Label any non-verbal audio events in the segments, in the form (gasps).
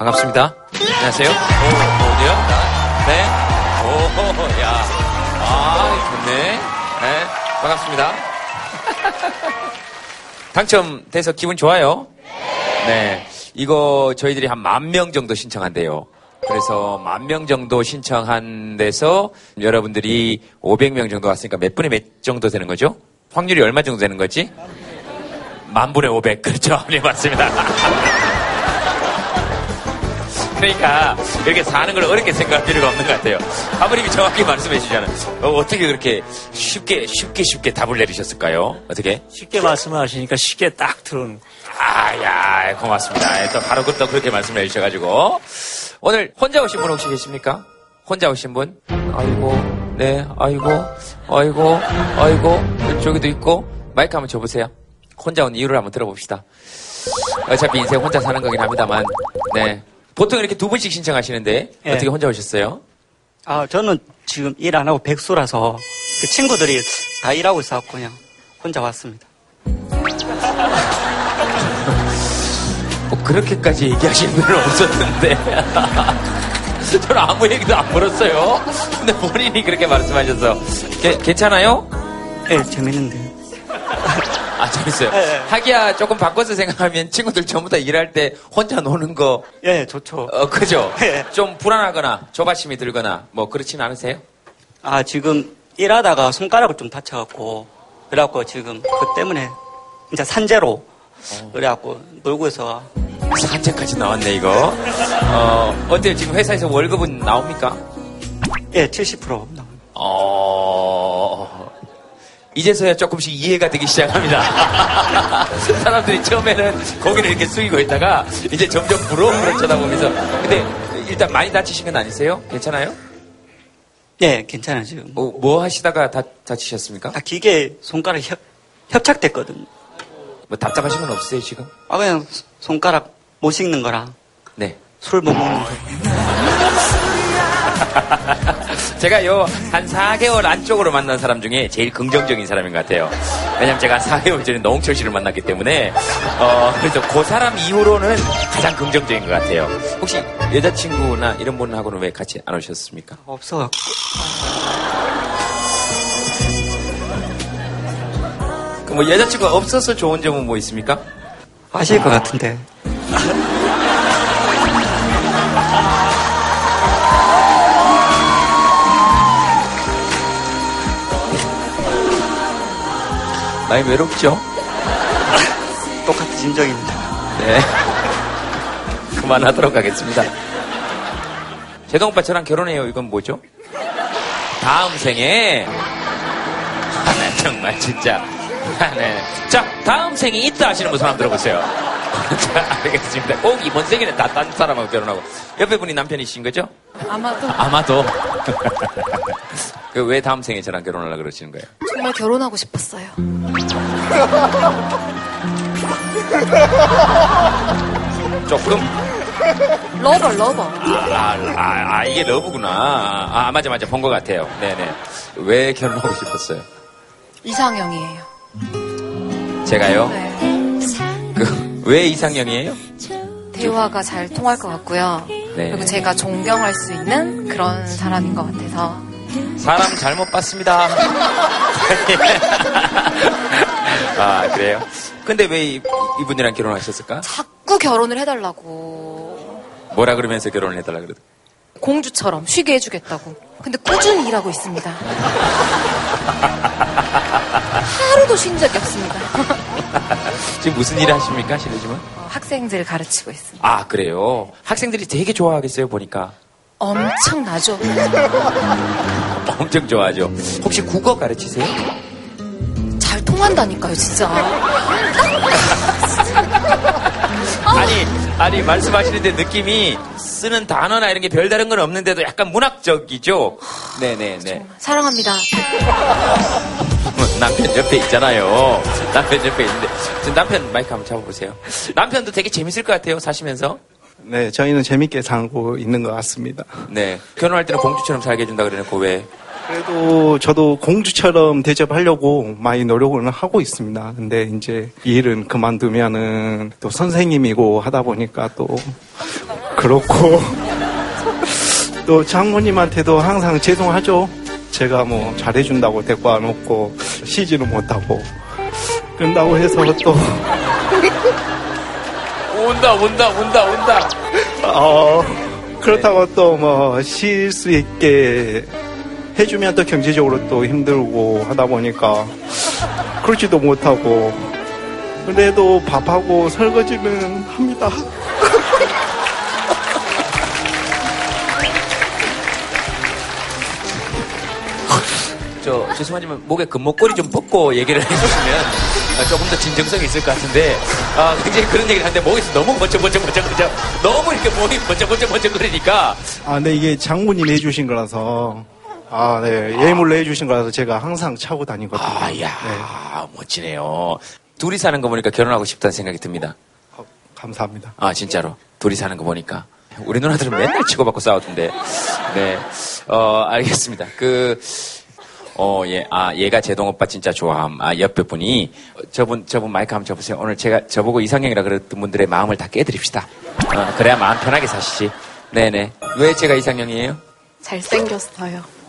반갑습니다. 안녕하세요. 오, 어디요? 네. 오, 야. 아, 좋네. 네. 반갑습니다. (laughs) 당첨돼서 기분 좋아요? 네. 이거 저희들이 한 만 명 정도 신청한대요. 그래서 만 명 정도 신청한 데서 여러분들이 500명 정도 왔으니까 몇 분의 몇 정도 되는 거죠? 확률이 얼마 정도 되는 거지? 만 분의 500. (laughs) 그렇죠. 네, 맞습니다. 그러니까 이렇게 사는 걸 어렵게 생각할 필요가 없는 것 같아요. 아버님이 정확히 말씀해 주잖아요. 어, 떻게 그렇게 쉽게 쉽게 쉽게 답을 내리셨을까요? 어떻게? 쉽게 말씀하시니까 쉽게 딱 들어오는. 아야 고맙습니다. 예, 또 바로 또 그렇게 말씀해 주셔가지고 오늘 혼자 오신 분 혹시 계십니까? 혼자 오신 분? 아이고 네 아이고 아이고 아이고 저기도 있고 마이크 한번 줘보세요. 혼자 온 이유를 한번 들어봅시다. 어차피 인생 혼자 사는 거긴 합니다만 네 보통 이렇게 두 분씩 신청하시는데 예. 어떻게 혼자 오셨어요? 아, 저는 지금 일 안 하고 백수라서 그 친구들이 다 일하고 있어서 그냥 혼자 왔습니다. 뭐 그렇게까지 얘기하시는 분은 없었는데 (laughs) 저는 아무 얘기도 안 물었어요. 근데 본인이 그렇게 말씀하셔서 게- 괜찮아요? 예, 재밌는데. (laughs) 아 재밌어요. 네. 하기야 조금 바꿔서 생각하면 친구들 전부 다 일할 때 혼자 노는 거 예, 좋죠. 어, 그죠? 네. 좀 불안하거나 조바심이 들거나 뭐 그렇진 않으세요? 아, 지금 일하다가 손가락을 좀 다쳐갖고, 그래갖고 지금 그 때문에 이제 산재로, 그래갖고 놀고 있어. 산책까지 나왔네 이거. 어 어때요? 지금 회사에서 월급은 나옵니까? 예, 70% 나와요. 어 이제서야 조금씩 이해가 되기 시작합니다. (laughs) 사람들이 처음에는 고개를 이렇게 숙이고 있다가 이제 점점 부러움으로 쳐다보면서 근데 일단 많이 다치신 건 아니세요? 괜찮아요? 예, 괜찮아요, 지금. 뭐, 뭐 하시다가 다, 다치셨습니까? 아, 기계 손가락 협, 협착됐거든요. 뭐 답답하신 건 없으세요 지금? 아, 그냥 손가락 못 씻는 거랑 네. 술 못 먹는 거. (laughs) 제가 요 한 4개월 안쪽으로 만난 사람 중에 제일 긍정적인 사람인 것 같아요. 왜냐면 제가 4개월 전에 노홍철 씨를 만났기 때문에 어 그래서 그 사람 이후로는 가장 긍정적인 것 같아요. 혹시 여자친구나 이런 분하고는 왜 같이 안 오셨습니까? 없어갖고. 그뭐 여자친구가 없어서 좋은 점은 뭐 있습니까? 아실 것 같은데. (laughs) 많이 외롭죠? 똑같은 심정입니다. 네. 그만하도록 하겠습니다. 제동 오빠 저랑 결혼해요. 이건 뭐죠? 다음 생에. 아, 나 정말 진짜. 아, 네. 자, 다음 생에 있다 하시는 분 손 한번 들어보세요. 자, 알겠습니다. 꼭 이번 생에는 다 딴 사람하고 결혼하고. 옆에 분이 남편이신 거죠? 아마도 아마도. (laughs) 그 왜 다음 생에 저랑 결혼하려고 그러시는 거예요? 정말 결혼하고 싶었어요. 조금? Lover, lover. 아, 아, 아, 이게 love구나. 아, 맞아, 맞아. 본 것 같아요. 네네. 왜 결혼하고 싶었어요? 이상형이에요. 제가요? 네. 그, 왜 이상형이에요? 대화가 잘 통할 것 같고요. 네. 그리고 제가 존경할 수 있는 그런 사람인 것 같아서. 사람 잘못 봤습니다. (laughs) 아, 그래요? 근데 왜 이, 이분이랑 결혼하셨을까? 자꾸 결혼을 해달라고. 뭐라 그러면서 결혼을 해달라 그러더 공주처럼 쉬게 해주겠다고. 근데 꾸준히 일하고 있습니다. (laughs) 하루도 쉰 적이 없습니다. (laughs) 지금 무슨 일을 하십니까, 실례지만? 어, 학생들 가르치고 있습니다. 아, 그래요? 학생들이 되게 좋아하겠어요, 보니까. 엄청 나죠? (laughs) 엄청 좋아하죠. 혹시 국어 가르치세요? 잘 통한다니까요, 진짜. (laughs) 아니, 아니, 말씀하시는데 느낌이 쓰는 단어나 이런 게 별다른 건 없는데도 약간 문학적이죠? 네네네. 사랑합니다. 남편 옆에 있잖아요. 남편 옆에 있는데. 지금 남편 마이크 한번 잡아보세요. 남편도 되게 재밌을 것 같아요, 사시면서. 네, 저희는 재밌게 살고 있는 것 같습니다. 네. 결혼할 때는 공주처럼 살게 해준다 그래놓고 왜? 그래도 저도 공주처럼 대접하려고 많이 노력을 하고 있습니다. 근데 이제 이 일은 그만두면은 또 선생님이고 하다 보니까 또 그렇고 (laughs) 또 장모님한테도 항상 죄송하죠. 제가 뭐 잘해준다고 데리고 안 오고 쉬지는 못하고 그런다고 해서 또 온다, 온다, 온다, 온다. 어, 그렇다고 또 뭐 쉴 수 있게 해주면 또 경제적으로 또 힘들고 하다 보니까 그렇지도 못하고. 그래도 밥하고 설거지는 합니다. (laughs) 저, 죄송하지만 목에 금목걸이 좀 벗고 얘기를 해주시면 아, 조금 더 진정성이 있을 것 같은데, 아, 굉장히 그런 얘기를 하는데 목에서 너무 번쩍번쩍번쩍번쩍, 너무 이렇게 목이 번쩍번쩍번쩍거리니까, 아, 근데 이게 장모님이 해주신 거라서 아, 네 예물로 해주신 거라서 제가 항상 차고 다니거든요. 아, 야 네. 멋지네요. 둘이 사는 거 보니까 결혼하고 싶다는 생각이 듭니다. 어, 감사합니다. 아, 진짜로. 둘이 사는 거 보니까. 우리 누나들은 맨날 치고받고 싸우던데. 네. 어, 알겠습니다. 그, 어, 예, 아, 얘가 제동 오빠 진짜 좋아함. 아, 옆에 분이, 어, 저분, 저분 마이크 한번 접으세요. 오늘 제가, 저보고 이상형이라 그랬던 분들의 마음을 다 깨드립시다. 어, 그래야 마음 편하게 사시지. 네네. 왜 제가 이상형이에요? 잘생겼어요.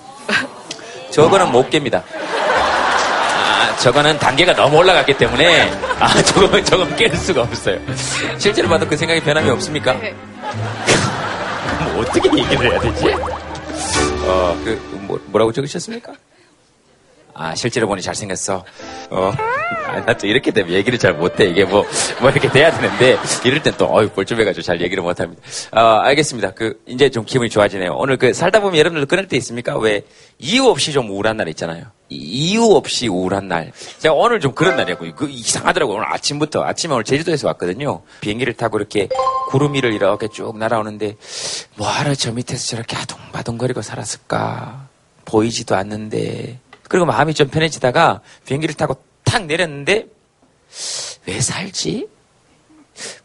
저거는 못 깹니다. 아, 저거는 단계가 너무 올라갔기 때문에, 아, 저거, 저건 깰 수가 없어요. 실제로 봐도 그 생각이 변함이 없습니까? 네. 뭐 어떻게 얘기를 해야 되지? 어, 그, 뭐, 뭐라고 적으셨습니까? 아, 실제로 보니 잘생겼어. 어, 아, 나또 이렇게 되면 얘기를 잘 못해. 이게 뭐, 뭐 이렇게 돼야 되는데, 이럴 땐 또, 어이, 뻘쭘해가지고 잘 얘기를 못합니다. 아, 알겠습니다. 그, 이제 좀 기분이 좋아지네요. 오늘 그, 살다 보면 여러분들도 끊을 때 있습니까? 왜, 이유 없이 좀 우울한 날 있잖아요. 이- 이유 없이 우울한 날. 제가 오늘 좀 그런 날이었고, 그 이상하더라고요. 오늘 아침부터, 아침에 오늘 제주도에서 왔거든요. 비행기를 타고 이렇게 구름 위를 이렇게 쭉 날아오는데, 뭐하러 저 밑에서 저렇게 아둥바둥거리고 살았을까? 보이지도 않는데. 그리고 마음이 좀 편해지다가 비행기를 타고 탁 내렸는데, 왜 살지?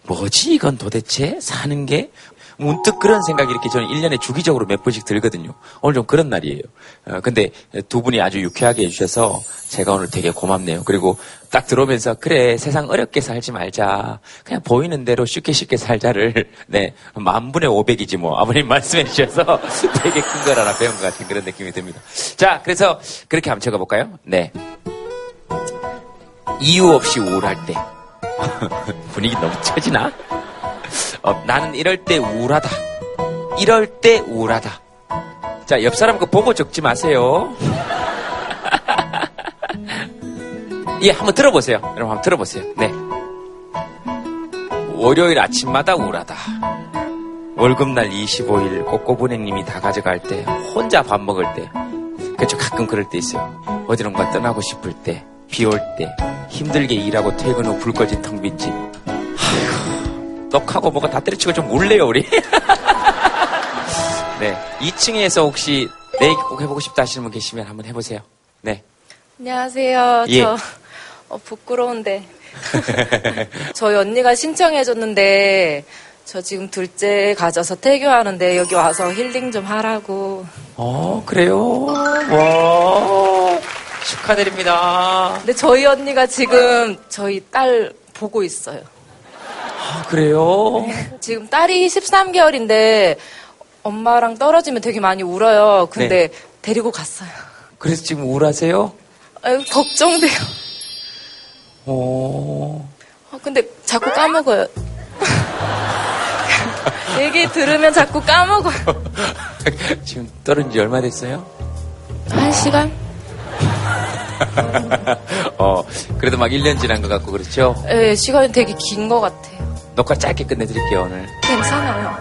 뭐지 이건 도대체 사는 게 문득 그런 생각이 이렇게 저는 1년에 주기적으로 몇 번씩 들거든요. 오늘 좀 그런 날이에요. 어, 근데 두 분이 아주 유쾌하게 해주셔서 제가 오늘 되게 고맙네요. 그리고 딱 들어오면서 그래 세상 어렵게 살지 말자. 그냥 보이는 대로 쉽게 쉽게 살자를 (laughs) 네 만분의 500이지 뭐 아버님 (laughs) 말씀해 주셔서 되게 큰걸 하나 배운 것 같은 그런 느낌이 듭니다. 자 그래서 그렇게 한번 적어볼까요? 네. 이유 없이 우울할 때 (laughs) 분위기 너무 처지나? 어, 나는 이럴 때 우울하다. 이럴 때 우울하다. 자, 옆 사람 거 보고 적지 마세요. (laughs) 예, 한번 들어보세요. 여러분 한번 들어보세요. 네. 월요일 아침마다 우울하다. 월급날 25일 꼬꼬분행님이 다 가져갈 때, 혼자 밥 먹을 때, 그렇죠. 가끔 그럴 때 있어요. 어디론가 떠나고 싶을 때, 비올 때, 힘들게 일하고 퇴근 후 불 꺼진 텅 빈 집. 아휴, 떡하고 뭐가 다 때려치고 좀 울래요, 우리. (laughs) 네. 2층에서 혹시 내 얘기 꼭 해보고 싶다 하시는 분 계시면 한번 해보세요. 네. 안녕하세요. 예. 저 어, 부끄러운데 (laughs) 저희 언니가 신청해줬는데 저 지금 둘째 가져서 태교하는데 여기 와서 힐링 좀 하라고. 어, 그래요? 와, 축하드립니다. 근데 저희 언니가 지금 저희 딸 보고 있어요. 아, 그래요? 지금 딸이 13개월인데 엄마랑 떨어지면 되게 많이 울어요. 근데 데리고 갔어요. 그래서 지금 우울하세요? 아유, 걱정돼요. 어, 어, 근데 자꾸 까먹어요. (laughs) 얘기 들으면 자꾸 까먹어요. (laughs) 지금 떨어진 지 얼마 됐어요? 한 시간? (laughs) 어, 그래도 막 1년 지난 것 같고, 그렇죠? 예, 시간이 되게 긴 것 같아요. 녹화 짧게 끝내드릴게요, 오늘. 괜찮아요.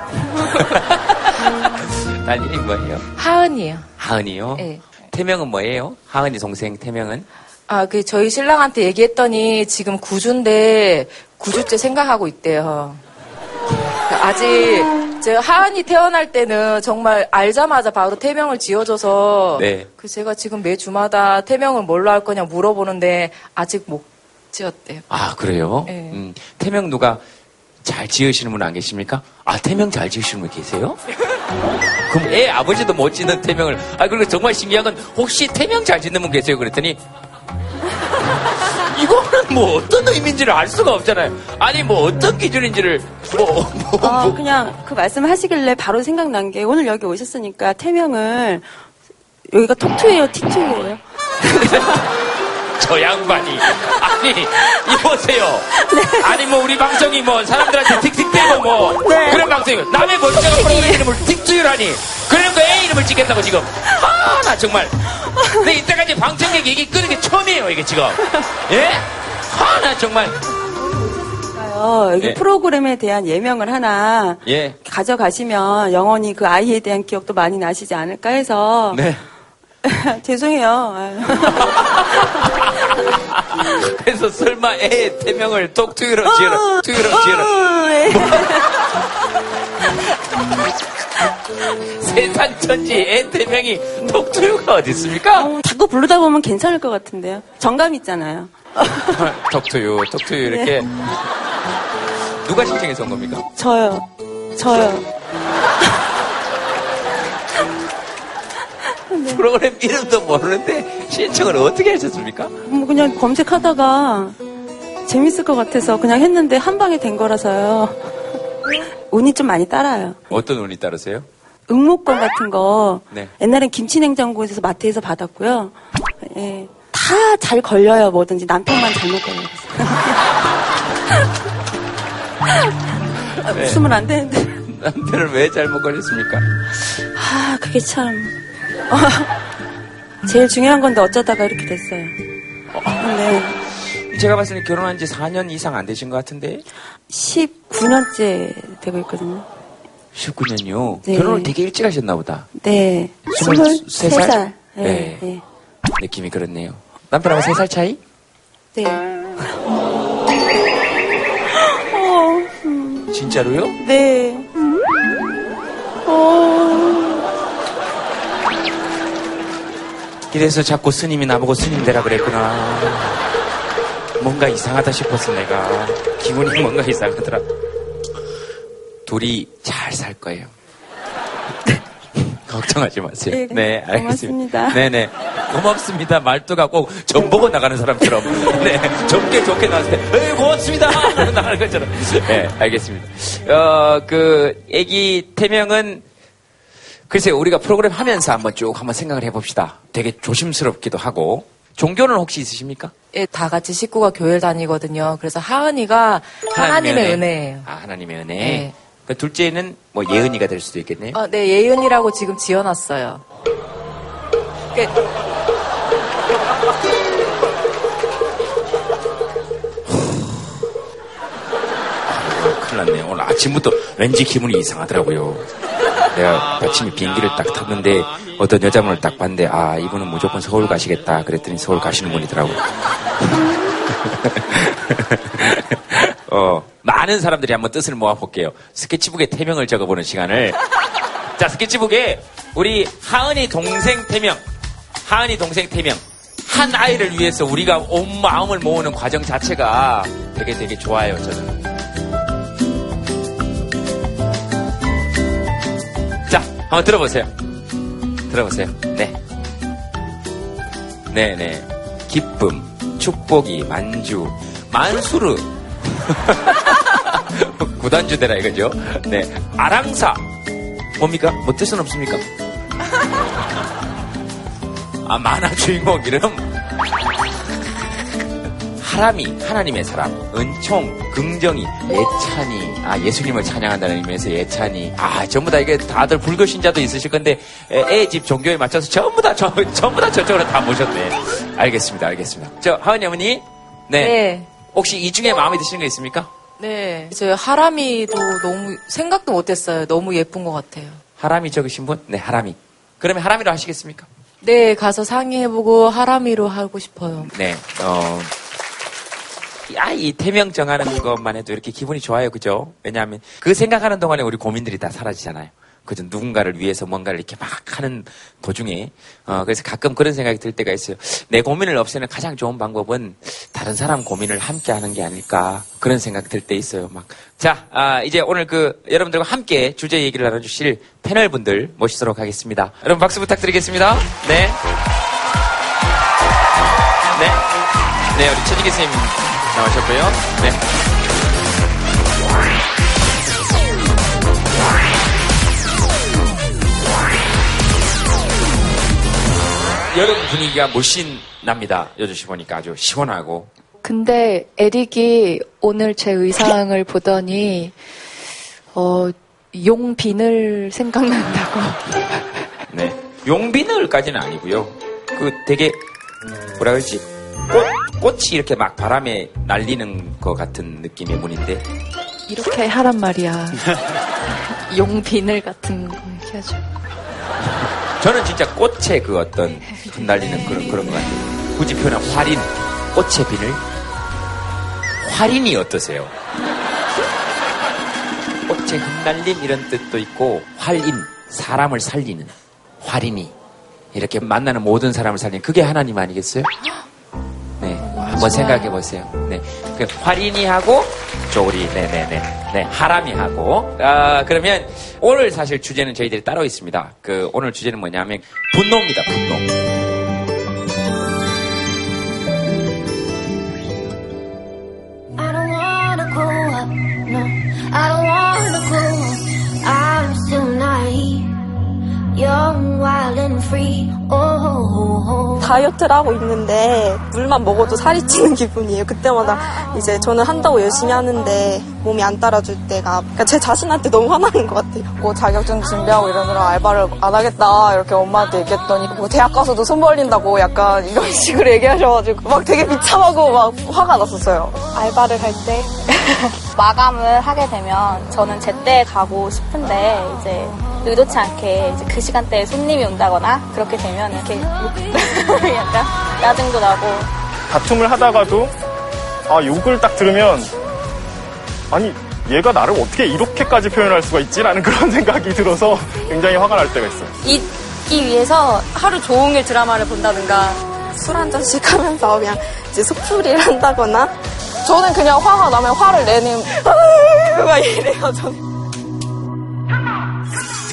(laughs) 딸 이름이 뭐예요? 하은이에요. 하은이요? 네. 태명은 뭐예요? 하은이 동생 태명은? 아, 그 저희 신랑한테 얘기했더니 지금 구주인데 구주째 생각하고 있대요. 아직 제가 하은이 태어날 때는 정말 알자마자 바로 태명을 지어줘서 네. 그 제가 지금 매 주마다 태명을 뭘로 할 거냐 물어보는데 아직 못 지었대요. 아, 그래요? 네. 음, 태명 누가 잘 지으시는 분 안 계십니까? 아, 태명 잘 지으시는 분 계세요? 그럼 애 아버지도 못 짓는 태명을, 아, 그리고 정말 신기한 건 혹시 태명 잘 짓는 분 계세요? 그랬더니, 이거는 뭐 어떤 의미인지를 알 수가 없잖아요. 아니 뭐 어떤 기준인지를 뭐, 뭐, 어, 뭐. 그냥 그 말씀 하시길래 바로 생각난 게 오늘 여기 오셨으니까 태명을 여기가 톡투예요, 티투예요? (laughs) 저 양반이 아니 이보세요. 아니 뭐 우리 방송이 뭐 사람들한테 틱틱대고 뭐 네. 그런 방송이 남의 멀쩡한 (laughs) 프로그램 이름을 틱투유라니 그런 거에 이름을 찍겠다고 지금 아 나 정말 근데 이때까지 방청객 얘기 끄는 게 처음이에요 이게 지금 예? 아나 정말 어, 여기 네. 프로그램에 대한 예명을 하나 예 가져가시면 영원히 그 아이에 대한 기억도 많이 나시지 않을까 해서 네. (laughs) 죄송해요. (laughs) 그래서 설마 애 태명을 똑 투유로 지어라 투유로 지어라 어, 예. (laughs) (laughs) 세상 천지 애 태명이 똑투유가 어디 있습니까? 어, 자꾸 부르다 보면 괜찮을 것 같은데요. 정감 있잖아요. (laughs) 톡투유 톡투유 이렇게 누가 신청해서 온 겁니까? 저요. 저요. (laughs) 프로그램 이름도 모르는데 신청을 어떻게 하셨습니까? 뭐 그냥 검색하다가 재밌을 것 같아서 그냥 했는데 한 방에 된 거라서요. 운이 좀 많이 따라요. 어떤 운이 따르세요? 응모권 같은 거 네. 옛날엔 김치냉장고에서 마트에서 받았고요. 예, 다 잘 걸려요 뭐든지 남편만 잘못 걸려요. 아, (laughs) 네. 웃으면 안 되는데. 남편을 왜 잘못 걸렸습니까? 아 그게 참 (laughs) 제일 중요한 건데 어쩌다가 이렇게 됐어요. 네, 제가 봤을 때 결혼한 지 4년 이상 안 되신 것 같은데 19년째 되고 있거든요. 19년이요. 네. 결혼을 되게 일찍 하셨나 보다. 네, 23 살? 23살. 네, 네. 네. 느낌이 그렇네요. 남편하고 3살 차이? 네. (laughs) 진짜로요? 네. 어, 이래서 자꾸 스님이 나보고 스님 되라 그랬구나. 뭔가 이상하다 싶었어 내가. 기분이 (laughs) 뭔가 이상하더라. 둘이 잘 살 거예요. (laughs) 걱정하지 마세요. 네, 알겠습니다. 고맙습니다. 네네. 고맙습니다. 말투가 꼭점 보고 나가는 사람처럼. (laughs) 네. 좋게 좋게 나세요. 에이, 고맙습니다. 나가는 것처럼. 네, 알겠습니다. 어, 그, 애기 태명은 글쎄요, 우리가 프로그램 하면서 한번 쭉 한번 생각을 해봅시다. 되게 조심스럽기도 하고. 종교는 혹시 있으십니까? 예, 다 같이 식구가 교회를 다니거든요. 그래서 하은이가 하나님의 은혜 예요. 아, 하나님의 은혜. 네. 그 둘째는 뭐 예은이가 될 수도 있겠네요. 어, 네, 예은이라고 지금 지어놨어요. 그, 큰일 났네. 오늘 아침부터 왠지 기분이 이상하더라고요. 내가 아침에 비행기를 딱 탔는데 어떤 여자분을 딱 봤는데 아, 이분은 무조건 서울 가시겠다. 그랬더니 서울 가시는 분이더라고요. (laughs) 어, 많은 사람들이 한번 뜻을 모아볼게요. 스케치북에 태명을 적어보는 시간을. 자, 스케치북에 우리 하은이 동생 태명, 하은이 동생 태명, 한 아이를 위해서 우리가 온 마음을 모으는 과정 자체가 되게 되게 좋아요, 저는. 한번 들어보세요. 들어보세요. 네. 네네. 기쁨, 축복이, 만주, 만수르. (laughs) 구단주 되라 이거죠. 네. 아랑사. 뭡니까? 뭐 뜻은 없습니까? 아, 만화 주인공 이름? 하람이, 하나님의 사람, 은총, 긍정이, 예찬이, 아, 예수님을 찬양한다는 의미에서 예찬이, 아, 전부 다 이게 다들 불교 신자도 있으실 건데, 애집 종교에 맞춰서 전부 다, 저, (laughs) 전부 다 저쪽으로 다 모셨네. 알겠습니다, 알겠습니다. 저, 하은이 어머니? 네. 네. 혹시 이 중에 마음에 드시는 거 있습니까? 네. 저 하람이도 너무 생각도 못했어요. 너무 예쁜 것 같아요. 하람이 적으신 분? 네, 하람이. 그러면 하람이로 하시겠습니까? 네, 가서 상의해보고 하람이로 하고 싶어요. 네, 어, 야, 이 태명 정하는 것만 해도 이렇게 기분이 좋아요. 그죠? 왜냐하면 그 생각하는 동안에 우리 고민들이 다 사라지잖아요. 그죠? 누군가를 위해서 뭔가를 이렇게 막 하는 도중에, 어, 그래서 가끔 그런 생각이 들 때가 있어요. 내 고민을 없애는 가장 좋은 방법은 다른 사람 고민을 함께 하는 게 아닐까. 그런 생각 들 때 있어요. 막. 자, 아, 이제 오늘 그 여러분들과 함께 주제 얘기를 나눠주실 패널 분들 모시도록 하겠습니다. 여러분 박수 부탁드리겠습니다. 네. 네. 네, 우리 최지기 선생님 나오셨고요. 네. 여름 분위기가 물씬 납니다. 여주시 보니까 아주 시원하고. 근데 에릭이 오늘 제 의상을 보더니 어, 용 비늘 생각난다고. 네. 용 비늘까지는 아니고요. 그 되게 뭐라 그러지? 꽃, 꽃이 이렇게 막 바람에 날리는 것 같은 느낌의 문인데 이렇게 하란 말이야. (laughs) 용 비늘 같은 거 이렇게 하죠. 저는 진짜 꽃의 그 어떤 흩날리는 그런 그런 것 같아요. 굳이 표현한 활인, 꽃의 비늘. 활인이 어떠세요? 꽃의 흩날림 이런 뜻도 있고 활인, 사람을 살리는 활인이 이렇게 만나는 모든 사람을 살리는 그게 하나님 아니겠어요? (gasps) 네, 한번 생각해 보세요. 네, 그 활인이 하고 조리, 네네네, 네, 하람이 하고. 아 그러면 오늘 사실 주제는 저희들이 따로 있습니다. 그 오늘 주제는 뭐냐면 분노입니다. 분노. 다이어트를 하고 있는데 물만 먹어도 살이 찌는 (laughs) 기분이에요. 그때마다 이제 저는 한다고 열심히 하는데 몸이 안 따라줄 때가 그러니까 제 자신한테 너무 화나는 것 같아요. 뭐 자격증 준비하고 이러느라 알바를 안 하겠다 이렇게 엄마한테 얘기했더니 뭐 대학 가서도 손 벌린다고 약간 이런 (laughs) 식으로 얘기하셔가지고 막 되게 비참하고 막 화가 났었어요. 알바를 할 때 (laughs) 마감을 하게 되면 저는 제때 가고 싶은데 이제 의도치 않게 이제 그 시간대에 손님이 온다거나 그렇게 되면 이렇게 (laughs) 약간 짜증도 나고 다툼을 하다가도 아 욕을 딱 들으면 아니 얘가 나를 어떻게 이렇게까지 표현할 수가 있지라는 그런 (laughs) 생각이 들어서 굉장히 화가 날 때가 있어요. 잊기 위해서 하루 종일 드라마를 본다든가 술 한 잔씩 하면서 그냥 이제 속풀이를 한다거나 저는 그냥 화가 나면 화를 내는 (laughs) 막 이래요 저는.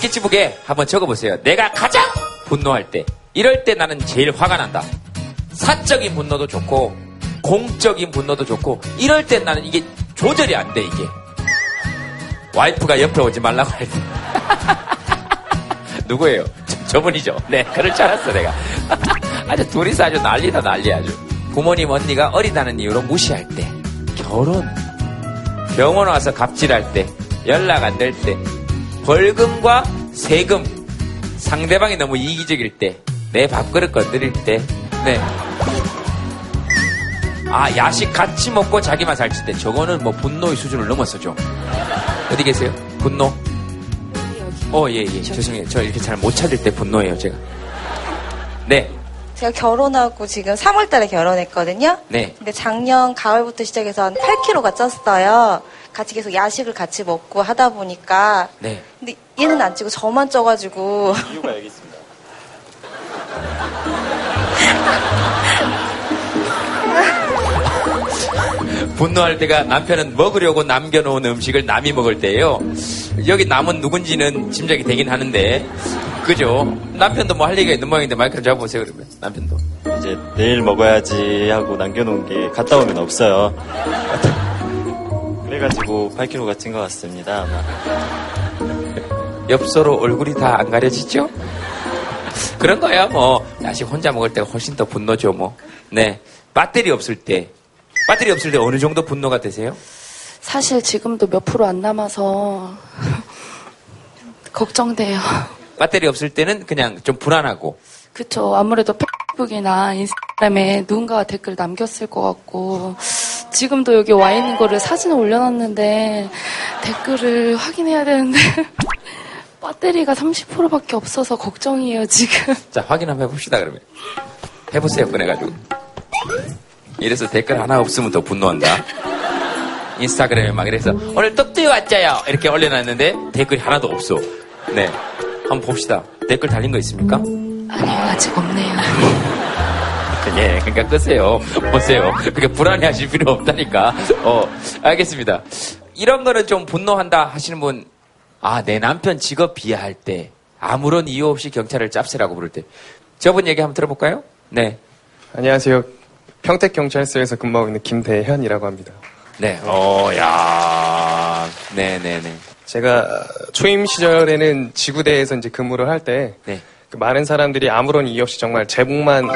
스케치북에 한번 적어보세요. 내가 가장 분노할 때, 이럴 때 나는 제일 화가 난다. 사적인 분노도 좋고, 공적인 분노도 좋고, 이럴 때 나는 이게 조절이 안 돼, 이게. 와이프가 옆에 오지 말라고 할 때. (laughs) 누구예요? 저, 저분이죠. 네, 그럴 줄 알았어, 내가. (laughs) 아주 둘이서 아주 난리다, 난리 아주. 부모님 언니가 어리다는 이유로 무시할 때, 결혼, 병원 와서 갑질할 때, 연락 안 될 때, 벌금과 세금, 상대방이 너무 이기적일 때, 내 밥그릇 건드릴 때, 네. 아, 야식 같이 먹고 자기만 살찔 때, 저거는 뭐 분노의 수준을 넘었어죠. 어디 계세요? 분노? 어, 예, 예. 죄송해요. 저 이렇게 잘 못 찾을 때 분노해요, 제가. 네, 제가 결혼하고 지금 3월 달에 결혼했거든요. 네. 근데 작년 가을부터 시작해서 한 8kg가 쪘어요. 같이 계속 야식을 같이 먹고 하다 보니까. 네. 근데 얘는 안 찌고 저만 쪄가지고. 이유가 여기 있습니다. (laughs) 분노할 때가 남편은 먹으려고 남겨놓은 음식을 남이 먹을 때예요. 여기 남은 누군지는 짐작이 되긴 하는데, 그죠? 남편도 뭐 할 얘기가 있는 모양인데 마이크를 잡아보세요, 그러면. 남편도. 이제 내일 먹어야지 하고 남겨놓은 게 갔다 오면 없어요. 그래가지고 8kg가 찐 것 같습니다. 엽서로 얼굴이 다 안 가려지죠? 그런 거야, 뭐. 야식 혼자 먹을 때가 훨씬 더 분노죠, 뭐. 네. 배터리 없을 때. 배터리 없을 때 어느 정도 분노가 되세요? 사실 지금도 몇 프로 안 남아서 (laughs) 걱정돼요. 배터리 없을 때는 그냥 좀 불안하고. 그쵸. 아무래도 페이스북이나 인스타그램에 누군가가 댓글 남겼을 것 같고, 지금도 여기 와 있는 거를 사진을 올려놨는데, 댓글을 확인해야 되는데, (laughs) 배터리가 30%밖에 없어서 걱정이에요, 지금. 자, 확인 한번 해봅시다, 그러면. 해보세요, 꺼내가지고. 이래서 댓글 하나 없으면 더 분노한다. 인스타그램에 막 이래서, 오늘 떡두유 왔자요! 이렇게 올려놨는데, 댓글이 하나도 없어. 네. 한번 봅시다. 댓글 달린 거 있습니까? 아니요, 아직 없네요. (laughs) 예, 그러니까 끄세요. 보세요. 그렇게 불안해 하실 필요 없다니까. 어, 알겠습니다. 이런 거는 좀 분노한다 하시는 분, 아, 내 남편 직업 비하할 때, 아무런 이유 없이 경찰을 짭새라고 부를 때. 저분 얘기 한번 들어볼까요? 네. 안녕하세요. 평택경찰서에서 근무하고 있는 김대현이라고 합니다. 네, 어, 야, 네네네. 제가 초임 시절에는 지구대에서 이제 근무를 할때 네. 그 많은 사람들이 아무런 이유 없이 정말 제복만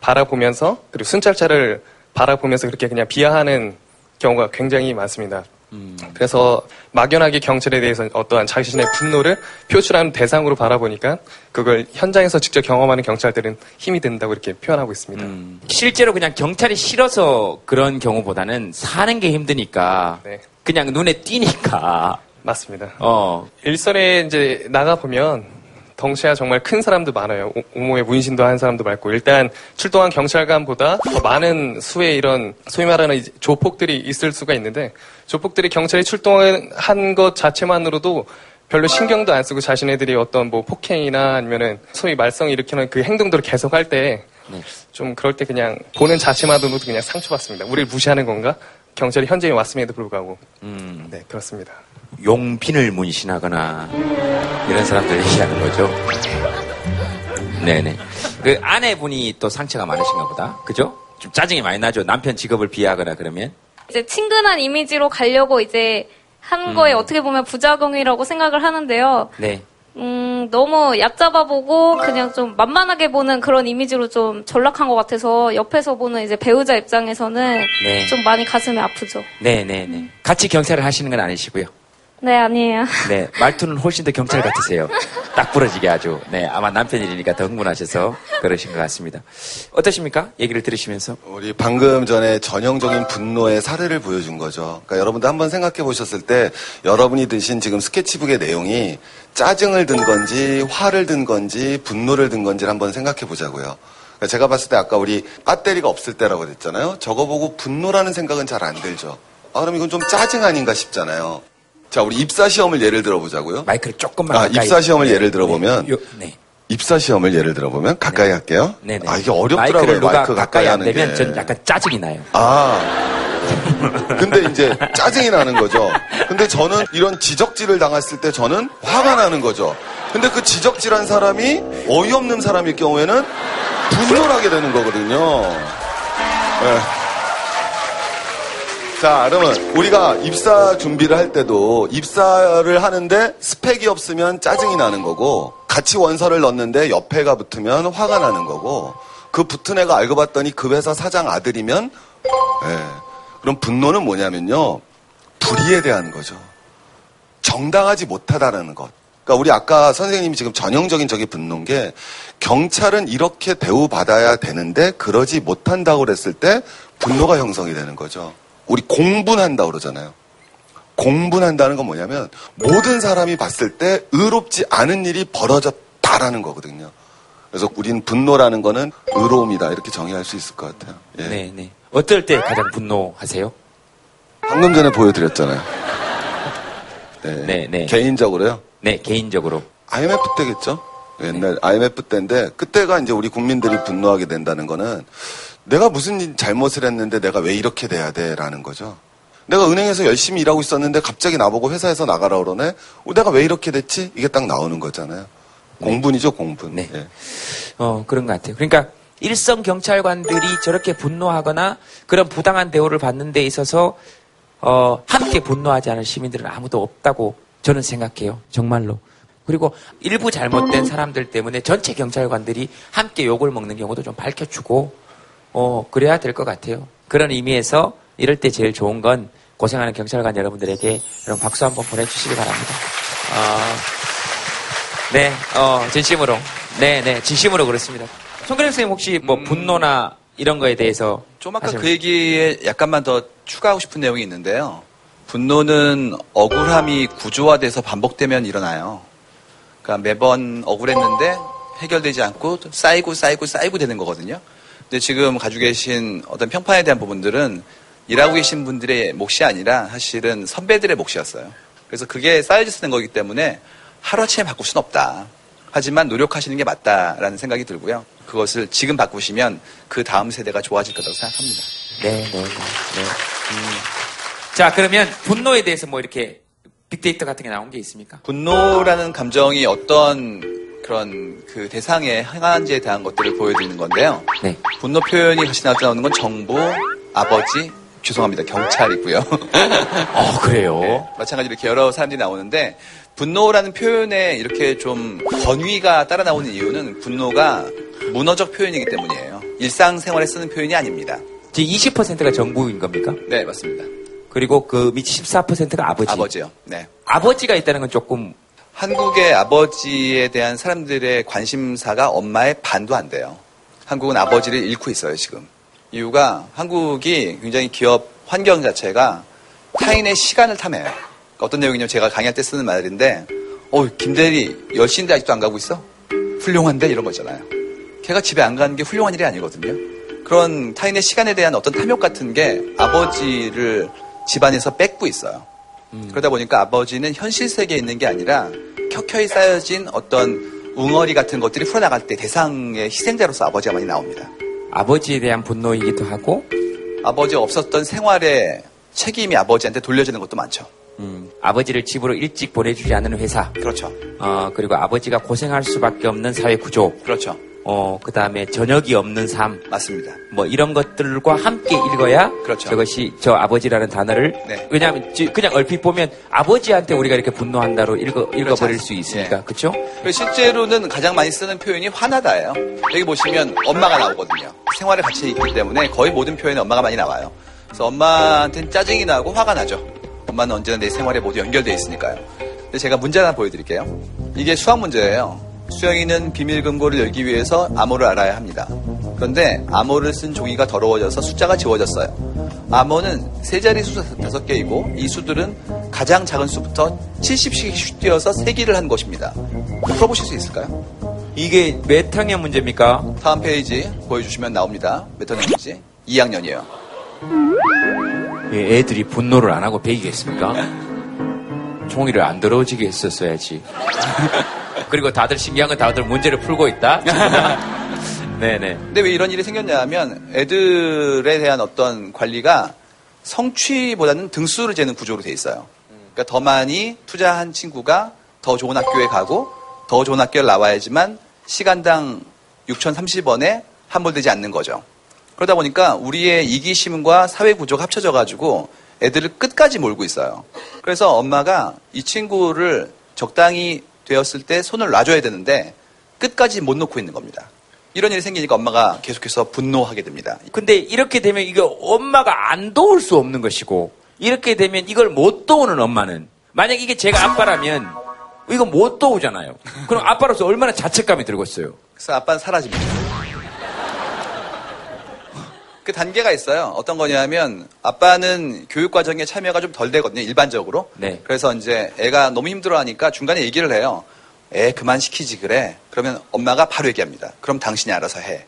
바라보면서 그리고 순찰차를 바라보면서 그렇게 그냥 비하하는 경우가 굉장히 많습니다. 그래서 막연하게 경찰에 대해서 어떠한 자신의 분노를 표출하는 대상으로 바라보니까 그걸 현장에서 직접 경험하는 경찰들은 힘이 된다고 이렇게 표현하고 있습니다. 실제로 그냥 경찰이 싫어서 그런 경우보다는 사는 게 힘드니까 네. 그냥 눈에 띄니까. 맞습니다. 어, 일선에 이제 나가 보면 덩치가 정말 큰 사람도 많아요. 오- 오모에 문신도 한 사람도 많고 일단 출동한 경찰관보다 더 많은 수의 이런 소위 말하는 조폭들이 있을 수가 있는데 조폭들이 경찰이 출동한 것 자체만으로도 별로 신경도 안 쓰고 자신애들이 어떤 뭐 폭행이나 아니면은 소위 말썽 일으키는 그 행동들을 계속할 때 좀 그럴 때 그냥 보는 자체만으로도 그냥 상처받습니다. 우리를 무시하는 건가? 경찰이 현장에 왔음에도 불구하고 네 그렇습니다. 용핀을 문신하거나 이런 사람들 얘기하는 거죠. 네네. 그 아내분이 또 상처가 많으신가 보다. 그죠? 좀 짜증이 많이 나죠. 남편 직업을 비하하거나 그러면. 이제 친근한 이미지로 가려고 이제 한 거에 어떻게 보면 부작용이라고 생각을 하는데요. 네. 음, 너무 얕잡아 보고 그냥 좀 만만하게 보는 그런 이미지로 좀 전락한 것 같아서 옆에서 보는 이제 배우자 입장에서는 네. 좀 많이 가슴이 아프죠. 네네네. 같이 경찰을 하시는 건 아니시고요. 네, 아니에요. 네. 말투는 훨씬 더 경찰 같으세요. 딱 부러지게 아주. 네. 아마 남편 일이니까 더 흥분하셔서 그러신 것 같습니다. 어떠십니까? 얘기를 들으시면서. 우리 방금 전에 전형적인 분노의 사례를 보여준 거죠. 그러니까 여러분도 한번 생각해 보셨을 때 여러분이 드신 지금 스케치북의 내용이 짜증을 든 건지 화를 든 건지 분노를 든 건지를 한번 생각해 보자고요. 그러니까 제가 봤을 때 아까 우리 배터리가 없을 때라고 그랬잖아요. 저거 보고 분노라는 생각은 잘 안 들죠. 아, 그럼 이건 좀 짜증 아닌가 싶잖아요. 자, 우리 입사 시험을 예를 들어보자고요. 마이크를 조금만 아, 가까이. 입사 시험을 네. 예를 들어보면 요- 네. 입사 시험을 예를 들어보면 가까이 할게요. 네네. 아, 이게 어렵더라고요. 마이크를 누가 마이크 가까이 안 하는 되면 게. 전 약간 짜증이 나요. 아. 근데 이제 짜증이 나는 거죠. 근데 저는 이런 지적질을 당했을 때 저는 화가 나는 거죠. 근데 그 지적질한 사람이 어이없는 사람일 경우에는 분노를 하게 되는 거거든요. 네. 자, 그러면 우리가 입사 준비를 할 때도 입사를 하는데 스펙이 없으면 짜증이 나는 거고 같이 원서를 넣는데 옆에가 붙으면 화가 나는 거고 그 붙은 애가 알고 봤더니 그 회사 사장 아들이면 예. 그럼 분노는 뭐냐면요. 불의에 대한 거죠. 정당하지 못하다는 것. 그러니까 우리 아까 선생님이 지금 전형적인 저기 분노인 게 경찰은 이렇게 대우받아야 되는데 그러지 못한다고 그랬을 때 분노가 형성이 되는 거죠. 우리 공분한다고 그러잖아요. 공분한다는 건 뭐냐면 모든 사람이 봤을 때 의롭지 않은 일이 벌어졌다라는 거거든요. 그래서 우린 분노라는 거는 의로움이다 이렇게 정의할 수 있을 것 같아요. 예. 네, 네. 어떨 때 가장 분노하세요? 방금 전에 보여드렸잖아요. 네. 네, 네. 개인적으로요? 네, 개인적으로. IMF 때겠죠? 옛날 IMF 때인데 그때가 이제 우리 국민들이 분노하게 된다는 거는 내가 무슨 잘못을 했는데 내가 왜 이렇게 돼야 돼라는 거죠. 내가 은행에서 열심히 일하고 있었는데 갑자기 나보고 회사에서 나가라 그러네. 어, 내가 왜 이렇게 됐지? 이게 딱 나오는 거잖아요. 공분이죠, 공분. 예. 어, 그런 것 같아요. 그러니까 일선 경찰관들이 저렇게 분노하거나 그런 부당한 대우를 받는 데 있어서 어, 함께 분노하지 않은 시민들은 아무도 없다고 저는 생각해요. 정말로. 그리고 일부 잘못된 사람들 때문에 전체 경찰관들이 함께 욕을 먹는 경우도 좀 밝혀주고 어, 그래야 될 것 같아요. 그런 의미에서 이럴 때 제일 좋은 건 고생하는 경찰관 여러분들에게 여러분 박수 한번 보내주시기 바랍니다. 어, 네, 어, 진심으로. 네, 네, 진심으로 그렇습니다. 송근영 선생님 혹시 뭐 분노나 이런 거에 대해서 좀 아까 하실- 그 얘기에 약간만 더 추가하고 싶은 내용이 있는데요. 분노는 억울함이 구조화돼서 반복되면 일어나요. 그러니까 매번 억울했는데 해결되지 않고 쌓이고 쌓이고 쌓이고 되는 거거든요. 근데 지금 가지고 계신 어떤 평판에 대한 부분들은 일하고 계신 분들의 몫이 아니라 사실은 선배들의 몫이었어요. 그래서 그게 쌓여져서 된 거기 때문에 하루아침에 바꿀 수는 없다. 하지만 노력하시는 게 맞다라는 생각이 들고요. 그것을 지금 바꾸시면 그 다음 세대가 좋아질 거라고 생각합니다. 네, 네, 네. 네. 음. 자, 그러면 분노에 대해서 뭐 이렇게 빅데이터 같은 게 나온 게 있습니까? 분노라는 감정이 어떤 그런 그 대상의 행한지에 대한 것들을 보여드리는 건데요. 네. 분노 표현이 같이 나오는 건 정부, 아버지, 죄송합니다. 경찰이고요. (laughs) 어, 그래요? 마찬가지로 이렇게 여러 사람들이 나오는데 분노라는 표현에 이렇게 좀 권위가 따라 나오는 이유는 분노가 문어적 표현이기 때문이에요. 일상생활에 쓰는 표현이 아닙니다. 지금 20%가 정부인 겁니까? 네, 맞습니다. 그리고 그 밑 14%가 아버지. 아버지요. 네. 아버지가 있다는 건 조금 한국의 아버지에 대한 사람들의 관심사가 엄마의 반도 안 돼요. 한국은 아버지를 잃고 있어요, 지금. 이유가 한국이 굉장히 기업 환경 자체가 타인의 시간을 탐해요. 그러니까 어떤 내용이냐면 제가 강의할 때 쓰는 말인데, 어, 김대리 10시인데 아직도 안 가고 있어? 훌륭한데? 이런 거잖아요. 걔가 집에 안 가는 게 훌륭한 일이 아니거든요. 그런 타인의 시간에 대한 어떤 탐욕 같은 게 아버지를 집안에서 뺏고 있어요. 그러다 보니까 아버지는 현실 세계에 있는 게 아니라 켜켜이 쌓여진 어떤 웅어리 같은 것들이 풀어나갈 때 대상의 희생자로서 아버지가 많이 나옵니다. 아버지에 대한 분노이기도 하고 아버지가 없었던 생활의 책임이 아버지한테 돌려지는 것도 많죠. 음, 아버지를 집으로 일찍 보내주지 않는 회사. 그렇죠. 어, 그리고 아버지가 고생할 수밖에 없는 사회 구조. 그렇죠. 어, 그 다음에 저녁이 없는 삶. 맞습니다. 뭐 이런 것들과 함께 읽어야 그렇죠. 저것이 저 아버지라는 단어를 네. 왜냐하면 지- 그냥 얼핏 보면 아버지한테 우리가 이렇게 분노한다로 읽어 읽어버릴 수 있으니까 그렇죠? 그리고 실제로는 가장 많이 쓰는 표현이 화나다예요. 여기 보시면 엄마가 나오거든요. 생활에 같이 있기 때문에 거의 모든 표현에 엄마가 많이 나와요. 그래서 엄마한테는 짜증이 나고 화가 나죠. 엄마는 언제나 내 생활에 모두 연결되어 있으니까요. 근데 제가 문제 하나 보여드릴게요. 이게 수학 문제예요. 수영이는 비밀 금고를 열기 위해서 암호를 알아야 합니다. 그런데 암호를 쓴 종이가 더러워져서 숫자가 지워졌어요. 암호는 세 자리 수 다섯 개이고 이 수들은 가장 작은 수부터 70씩 띄어서 세기를 한 것입니다. 풀어보실 수 있을까요? 이게 몇 학년 문제입니까? 다음 페이지 보여주시면 나옵니다. 몇 학년인지? 2학년이에요. 예, 애들이 분노를 안 하고 배기겠습니까? 종이를 안 더러워지게 했었어야지. (laughs) 그리고 다들 신기한 건 다들 문제를 풀고 있다. 네네. (laughs) 근데 왜 이런 일이 생겼냐 하면 애들에 대한 어떤 관리가 성취보다는 등수를 재는 구조로 돼 있어요. 그러니까 더 많이 투자한 친구가 더 좋은 학교에 가고 더 좋은 학교를 나와야지만 시간당 6,030원에 환불되지 않는 거죠. 그러다 보니까 우리의 이기심과 사회 구조가 합쳐져 가지고 애들을 끝까지 몰고 있어요. 그래서 엄마가 이 친구를 적당히 되었을 때 손을 놔줘야 되는데 끝까지 못 놓고 있는 겁니다. 이런 일이 생기니까 엄마가 계속해서 분노하게 됩니다. 근데 이렇게 되면 이거 엄마가 안 도울 수 없는 것이고 이렇게 되면 이걸 못 도우는 엄마는 만약 이게 제가 아빠라면 이거 못 도우잖아요. 그럼 아빠로서 얼마나 자책감이 들겠어요. 그래서 아빠는 사라집니다. 그 단계가 있어요. 어떤 거냐면 아빠는 교육 과정에 참여가 좀 덜 되거든요. 일반적으로. 네. 그래서 이제 애가 너무 힘들어하니까 중간에 얘기를 해요. 애 그만 시키지 그래. 그러면 엄마가 바로 얘기합니다. 그럼 당신이 알아서 해.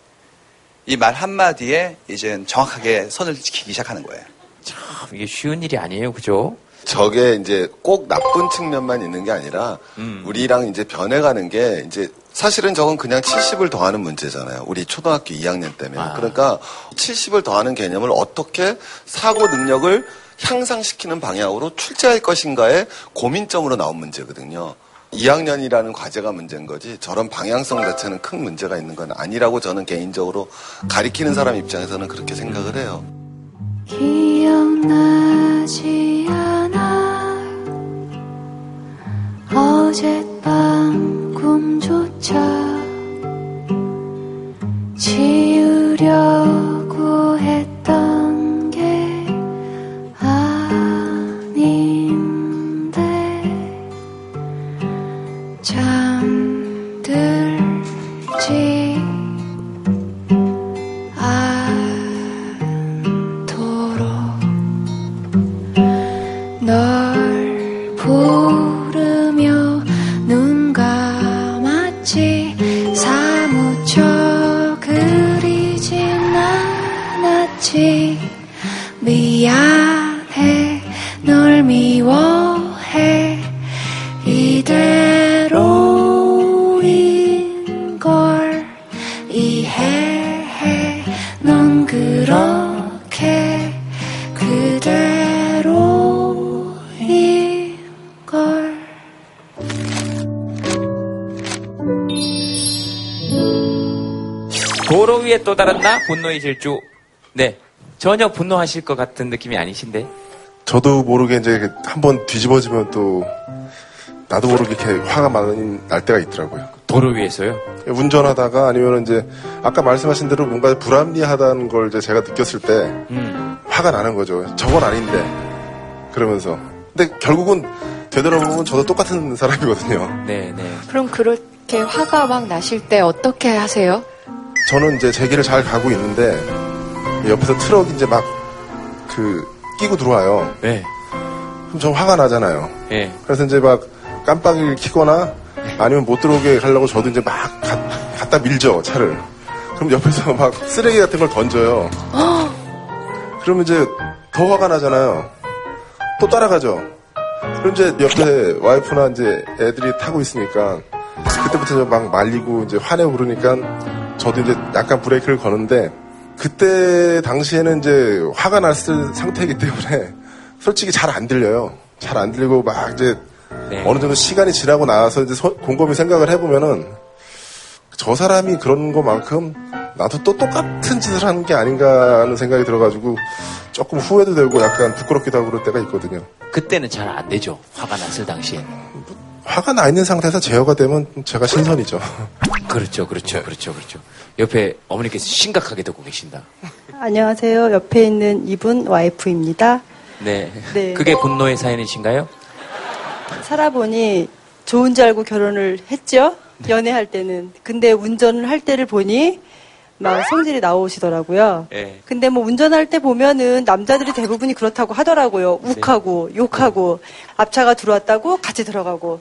이 말 한마디에 이제 정확하게 선을 지키기 시작하는 거예요. 참 이게 쉬운 일이 아니에요, 그죠? 저게 이제 꼭 나쁜 측면만 있는 게 아니라 음. 우리랑 이제 변해가는 게 이제 사실은 저건 그냥 70을 더하는 문제잖아요. 우리 초등학교 2학년 때면. 그러니까 70을 더하는 개념을 어떻게 사고 능력을 향상시키는 방향으로 출제할 것인가의 고민점으로 나온 문제거든요. 2학년이라는 과제가 문제인 거지 저런 방향성 자체는 큰 문제가 있는 건 아니라고 저는 개인적으로 가리키는 사람 입장에서는 그렇게 생각을 해요. 기억나지 않아 어젯밤 꿈조차 지우려 위에 또 다른 나 분노의 질주. 네. 전혀 분노하실 것 같은 느낌이 아니신데. 저도 모르게 이제 한번 뒤집어지면 또 나도 모르게 이렇게 화가 많이 날 때가 있더라고요. 도로 위에서요? 운전하다가 아니면 이제 아까 말씀하신 대로 뭔가 불합리하다는 걸 이제 제가 느꼈을 때 음. 화가 나는 거죠. 저건 아닌데 그러면서. 근데 결국은 되돌아보면 저도 똑같은 사람이거든요. 네, 네. 그럼 그렇게 화가 막 나실 때 어떻게 하세요? 저는 이제 제 길을 잘 가고 있는데 옆에서 트럭이 이제 막 그 끼고 들어와요. 네. 그럼 저 화가 나잖아요. 예. 그래서 이제 막 깜빡이를 켜거나 아니면 못 들어오게 하려고 저도 이제 막 가- 갖다 밀죠 차를. 그럼 옆에서 (laughs) 막 쓰레기 같은 걸 던져요. (gasps) 그러면 이제 더 화가 나잖아요. 또 따라가죠. 그럼 이제 옆에 와이프나 이제 애들이 타고 있으니까 그때부터 막 말리고 이제 화내고 그러니까 저도 이제 약간 브레이크를 거는데 그때 당시에는 이제 화가 났을 상태이기 때문에 솔직히 잘 안 들려요. 잘 안 들리고 막 이제 네. 어느 정도 시간이 지나고 나서 이제 소- 곰곰이 생각을 해보면은 저 사람이 그런 것만큼 나도 또 똑같은 짓을 하는 게 아닌가 하는 생각이 들어가지고 조금 후회도 되고 약간 부끄럽기도 하고 그럴 때가 있거든요. 그때는 잘 안 되죠. 화가 났을 당시엔. 화가 나 있는 상태에서 제어가 되면 제가 신선이죠. 그렇죠, 그렇죠, 그렇죠, 그렇죠. 옆에 어머니께서 심각하게 듣고 계신다. 안녕하세요. 옆에 있는 이분 와이프입니다. 네. 네. 그게 분노의 사연이신가요? 살아보니 좋은 줄 알고 결혼을 했죠. 연애할 때는. 근데 운전을 할 때를 보니 막 성질이 나오시더라고요. 예. 근데 뭐 운전할 때 보면은 남자들이 대부분이 그렇다고 하더라고요. 욱하고 욕하고 앞차가 들어왔다고 같이 들어가고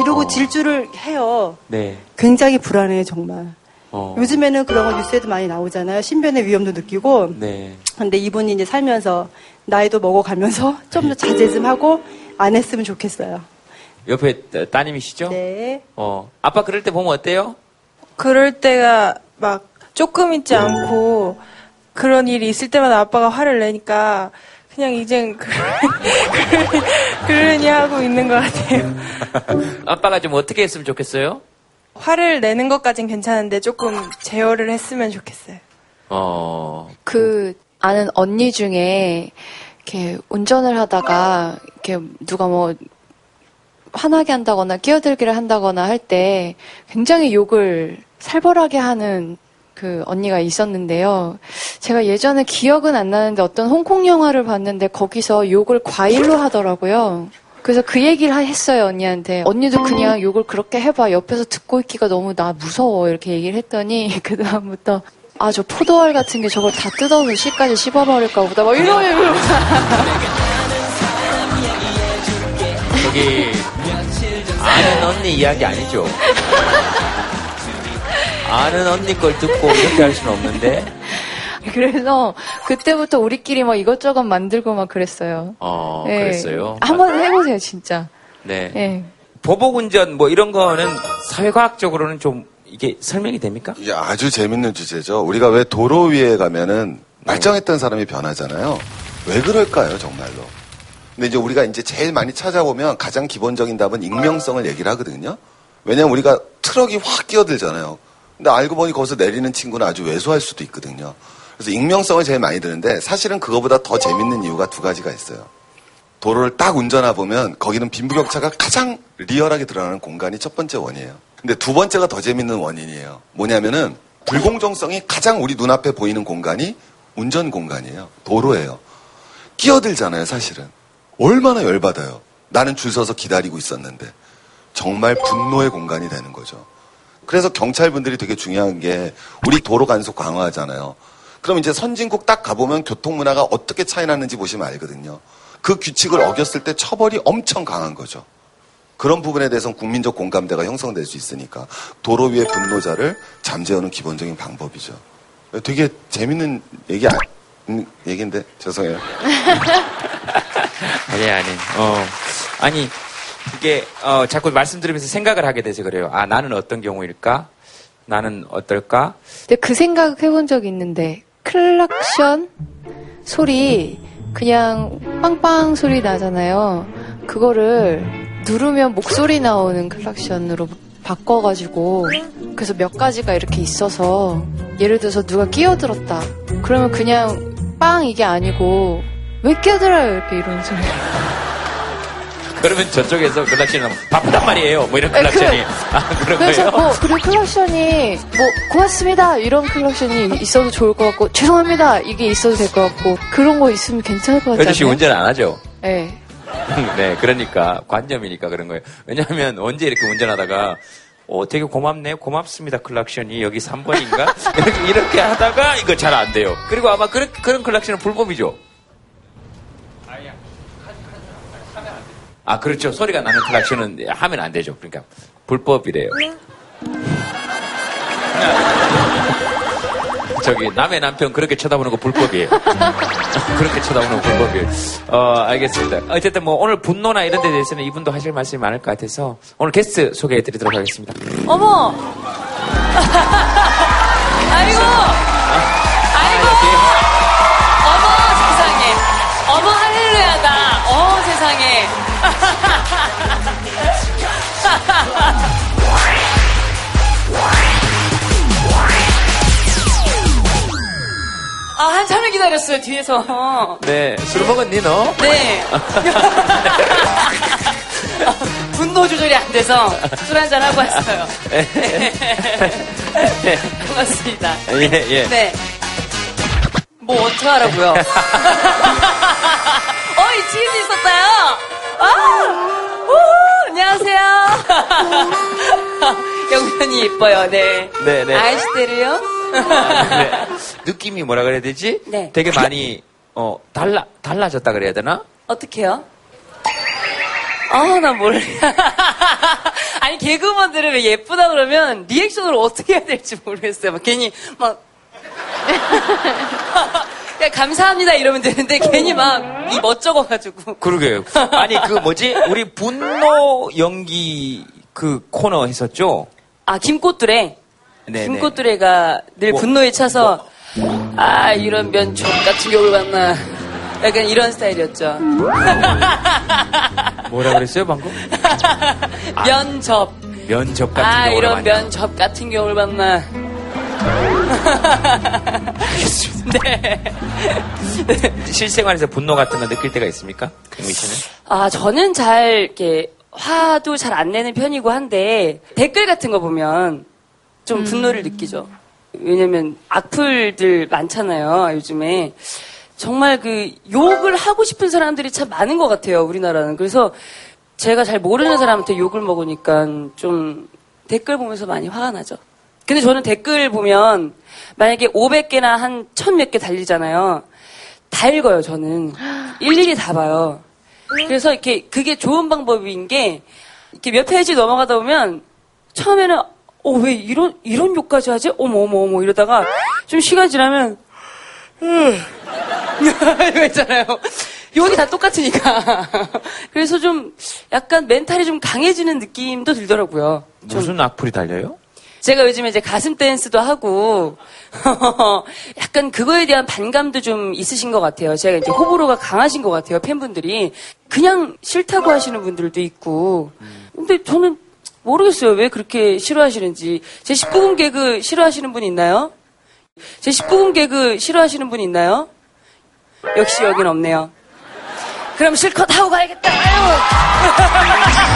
이러고 질주를 해요. 네. 굉장히 불안해요, 정말. 어. 요즘에는 그런 거 뉴스에도 많이 나오잖아요. 신변의 위험도 느끼고. 네. 근데 이분이 이제 살면서 나이도 먹어가면서 (laughs) 좀 더 자제 좀 하고 안 했으면 좋겠어요. 옆에 따- 따님이시죠? 네. 어. 아빠 그럴 때 보면 어때요? 그럴 때가 막 조금 있지 않고 그런 일이 있을 때마다 아빠가 화를 내니까 그냥 이젠 그러- 그러니, 그러니 하고 있는 것 같아요. (laughs) 아빠가 좀 어떻게 했으면 좋겠어요? 화를 내는 것까진 괜찮은데 조금 제어를 했으면 좋겠어요. 어. 그 아는 언니 중에 이렇게 운전을 하다가 이렇게 누가 뭐 화나게 한다거나 끼어들기를 한다거나 할 때 굉장히 욕을 살벌하게 하는 그 언니가 있었는데요. 제가 예전에 기억은 안 나는데 어떤 홍콩 영화를 봤는데 거기서 욕을 과일로 하더라고요. 그래서 그 얘기를 하- 했어요, 언니한테. 언니도 그냥 욕을 그렇게 해봐. 옆에서 듣고 있기가 너무 나 무서워. 이렇게 얘기를 했더니, (laughs) 그 다음부터, 아, 저 포도알 같은 게 저걸 다 뜯어서 씨까지 씹어버릴까 보다. 막 이러고, 이러고. 저기 아는 언니 이야기 아니죠? (laughs) 아는 언니 걸 듣고 이렇게 할 수는 없는데. (laughs) 그래서 그때부터 우리끼리 막 이것저것 만들고 막 그랬어요. 어, 예. 그랬어요. 한번 해보세요, 진짜. 네. 예. 보복 운전 뭐 이런 거는 사회과학적으로는 좀 이게 설명이 됩니까? 이게 아주 재밌는 주제죠. 우리가 왜 도로 위에 가면은 말짱했던 사람이 변하잖아요. 왜 그럴까요, 정말로? 근데 이제 우리가 이제 제일 많이 찾아보면 가장 기본적인 답은 익명성을 얘기를 하거든요. 왜냐면 우리가 트럭이 확 끼어들잖아요. 근데 알고 보니 거기서 내리는 친구는 아주 왜소할 수도 있거든요. 그래서 익명성을 제일 많이 드는데 사실은 그거보다 더 재밌는 이유가 두 가지가 있어요. 도로를 딱 운전해 보면 거기는 빈부격차가 가장 리얼하게 드러나는 공간이 첫 번째 원인이에요. 근데 두 번째가 더 재밌는 원인이에요. 뭐냐면은 불공정성이 가장 우리 눈앞에 보이는 공간이 운전 공간이에요. 도로예요. 끼어들잖아요, 사실은. 얼마나 열받아요. 나는 줄 서서 기다리고 있었는데. 정말 분노의 공간이 되는 거죠. 그래서 경찰분들이 되게 중요한 게 우리 도로 간속 강화하잖아요. 그럼 이제 선진국 딱 가보면 교통 문화가 어떻게 차이 나는지 보시면 알거든요. 그 규칙을 어겼을 때 처벌이 엄청 강한 거죠. 그런 부분에 대해서는 국민적 공감대가 형성될 수 있으니까 도로 위의 분노자를 잠재우는 기본적인 방법이죠. 되게 재밌는 얘기 아, 음, 얘기인데 죄송해요. (laughs) 아니 아니. 어. 아니 이게 어, 자꾸 말씀 들으면서 생각을 하게 돼서 그래요. 아 나는 어떤 경우일까? 나는 어떨까? 근데 그 생각 해본 적 있는데, 클락션 소리, 그냥 빵빵 소리 나잖아요. 그거를 누르면 목소리 나오는 클락션으로 바꿔가지고 그래서 몇 가지가 이렇게 있어서 예를 들어서 누가 끼어들었다. 그러면 그냥 빵 이게 아니고 왜 끼어들어요 이렇게 이런 소리. 그러면 저쪽에서 클락션은 바쁘단 말이에요. 뭐 이런 네, 그- 클락션이. 아, (laughs) 그런 그래서 거예요? 뭐 그리고 클락션이 뭐 고맙습니다 이런 클락션이 있어도 좋을 것 같고 죄송합니다 이게 있어도 될 것 같고 그런 거 있으면 괜찮을 것 같지 현주 씨 않아요? 운전 안 하죠? 네. (laughs) 네, 그러니까 관점이니까 그런 거예요. 왜냐하면 언제 이렇게 운전하다가 어, 되게 고맙네요. 고맙습니다. 클락션이 여기 3번인가? 이렇게, (laughs) 이렇게 하다가 이거 잘 안 돼요. 그리고 아마 그런, 그런 클락션은 불법이죠. 아, 그렇죠. 소리가 나는 클락션은 하면 안 되죠. 그러니까 불법이래요. (laughs) 저기 남의 남편 그렇게 쳐다보는 거 불법이에요. (laughs) 그렇게 쳐다보는 거 불법이에요. 어, 알겠습니다. 어쨌든 뭐 오늘 분노나 이런 데 대해서는 이분도 하실 말씀이 많을 것 같아서 오늘 게스트 소개해 드리도록 하겠습니다. 어머! (laughs) 아이고! 아이고! 세상에. 아, 한참을 기다렸어요, 뒤에서. 네, 술 먹었니 너? 네. (laughs) 분노 조절이 안 돼서 술 한잔 하고 왔어요. (laughs) 고맙습니다. 예, 예. 네. 뭐 어떡하라고요? (laughs) 어, 있었어요. 아, 우후, 안녕하세요. (laughs) 영면이 이뻐요, 네. 네, 네. 아이시대를요? 네. (laughs) 느낌이 뭐라 그래야 되지? 네. 되게 많이 어 달라 달라졌다 그래야 되나? 어떡해요? 아, 나 몰라. (laughs) 아니, 개그우먼들은 왜 예쁘다 그러면 리액션을 어떻게 해야 될지 모르겠어요. 막 괜히 막. 그냥 감사합니다 이러면 되는데 괜히 막 이 멋쩍어가지고. 그러게요. (laughs) 아니 그 뭐지? 우리 분노 연기 그 코너 했었죠? 아, 김꽃두레. 네, 김꽃두레가 늘 뭐, 분노에 차서 아, 이런 면접 같은 경우를 봤나. 약간 이런 스타일이었죠. (laughs) 뭐라 그랬어요 방금? 면접. 면접 같은 아, 경우를 이런 많이 면접 같은 경우를 봤나. 네. 실생활에서 분노 같은 거 느낄 때가 있습니까? 경미 씨는? 아, 저는 잘, 이렇게, 화도 잘 안 내는 편이고 한데, 댓글 같은 거 보면 좀 분노를 느끼죠. 왜냐면 악플들 많잖아요, 요즘에. 정말 그 욕을 하고 싶은 사람들이 참 많은 것 같아요, 우리나라는. 그래서 제가 잘 모르는 사람한테 욕을 먹으니까 좀 댓글 보면서 많이 화가 나죠. 근데 저는 댓글 보면 만약에 500개나 한 1000몇 개 달리잖아요. 다 읽어요, 저는. (gasps) 일일이 다 봐요. 그래서 이렇게 그게 좋은 방법인 게 이렇게 몇 페이지 넘어가다 보면 처음에는 어, 왜 이런, 이런 욕까지 하지? 어머, 어머, 어머, 이러다가 좀 시간 지나면 음. (laughs) 이거 있잖아요. 욕이 다 똑같으니까. (laughs) 그래서 좀 약간 멘탈이 좀 강해지는 느낌도 들더라고요. 좀 무슨 악플이 달려요? 제가 요즘에 이제 가슴 댄스도 하고 (laughs) 약간 그거에 대한 반감도 좀 있으신 것 같아요. 제가 이제 호불호가 강하신 것 같아요. 팬분들이 그냥 싫다고 하시는 분들도 있고. 근데 저는 모르겠어요. 왜 그렇게 싫어하시는지. 제 19금 개그 싫어하시는 분 있나요? 제 19금 개그 싫어하시는 분 있나요? 역시 여긴 없네요. 그럼 실컷 하고 가야겠다. 아 (laughs)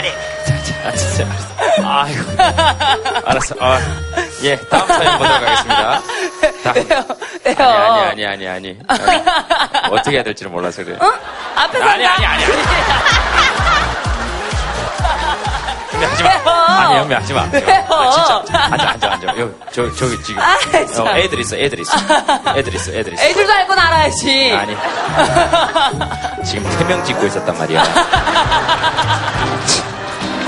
래. 아, 진짜. 아이고. 알았어. 아, 예, 다음 사연 보도록 하겠습니다. 다음. 아니, 아니, 아니, 아니, 아니, 아니. 어떻게 해야 될지를 몰라서 그래요. 앞에서 아니, 아니, 아니, 아니. 근데 하지 마. 아니, 연미 하지 마. 아, 진짜. 앉아, 앉아, 앉아. 여기, 저, 저기 지금. 아, 참. 어, 애들 있어, 애들 있어. 애들 있어, 애들 있어. 애들도 알건 알아야지. 아니. 지금 세 명 찍고 있었단 말이야.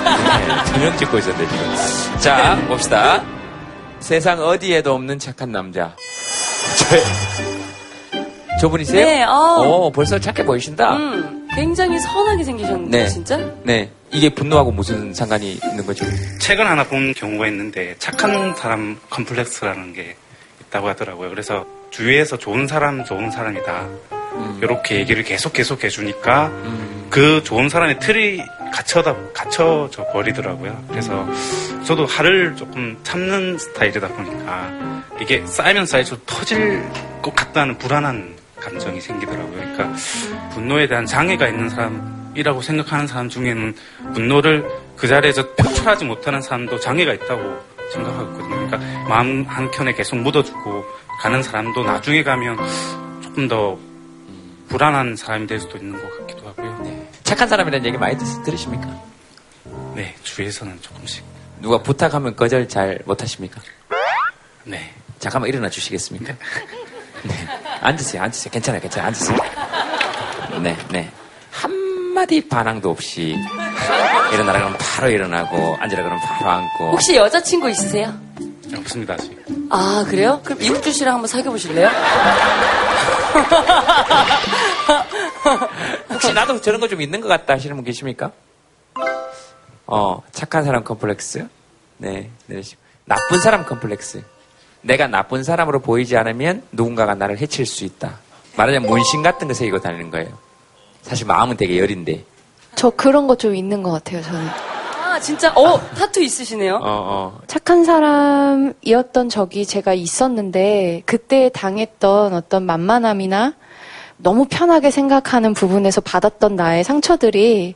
네, 두명 찍고 있었는데, 지금. 자, 봅시다. 세상 어디에도 없는 착한 남자. 저, 저분이세요? 네, 어. 오, 벌써 착해 보이신다. 음, 굉장히 선하게 생기셨는데, 네. 진짜? 네. 이게 분노하고 무슨 상관이 있는 거죠? 책을 하나 본 경우가 있는데 착한 사람 컴플렉스라는 게 있다고 하더라고요. 그래서 주위에서 좋은 사람, 좋은 사람이다. 이렇게 얘기를 계속 계속 해주니까 그 좋은 사람의 틀이 갇혀다 갇혀져 버리더라고요. 그래서 저도 화를 조금 참는 스타일이다 보니까 이게 쌓이면 쌓일수록 터질 것 같다는 불안한 감정이 생기더라고요. 그러니까 분노에 대한 장애가 있는 사람 이라고 생각하는 사람 중에는 분노를 그 자리에서 표출하지 못하는 사람도 장애가 있다고 생각하거든요. 그러니까 마음 한 켠에 계속 묻어두고 가는 사람도 나중에 가면 조금 더 불안한 사람이 될 수도 있는 것 같기도 하고요. 착한 사람이라는 얘기 많이 들- 들으십니까? 네, 주위에서는 조금씩. 누가 부탁하면 거절 잘 못하십니까? 네. 잠깐만 일어나 주시겠습니까? 네. (laughs) 앉으세요, 앉으세요. 괜찮아요, 괜찮아요. 앉으세요. 네, 네. 한마디 반항도 없이 일어나라 그러면 바로 일어나고 앉으라 그러면 바로 앉고 혹시 여자친구 있으세요? 없습니다, 아직. 아, 그래요? 그럼 이국주 씨랑 한번 사귀어 보실래요? (laughs) 혹시 나도 저런 거 좀 있는 것 같다 하시는 분 계십니까? 어, 착한 사람 컴플렉스. 네, 내리시고. 나쁜 사람 컴플렉스. 내가 나쁜 사람으로 보이지 않으면 누군가가 나를 해칠 수 있다. 말하자면 문신 같은 거 새기고 다니는 거예요. 사실 마음은 되게 여린데. 저 그런 거 좀 있는 것 같아요, 저는. 아, 진짜, 어, 타투 있으시네요? 어, 어. 착한 사람이었던 적이 제가 있었는데 그때 당했던 어떤 만만함이나 너무 편하게 생각하는 부분에서 받았던 나의 상처들이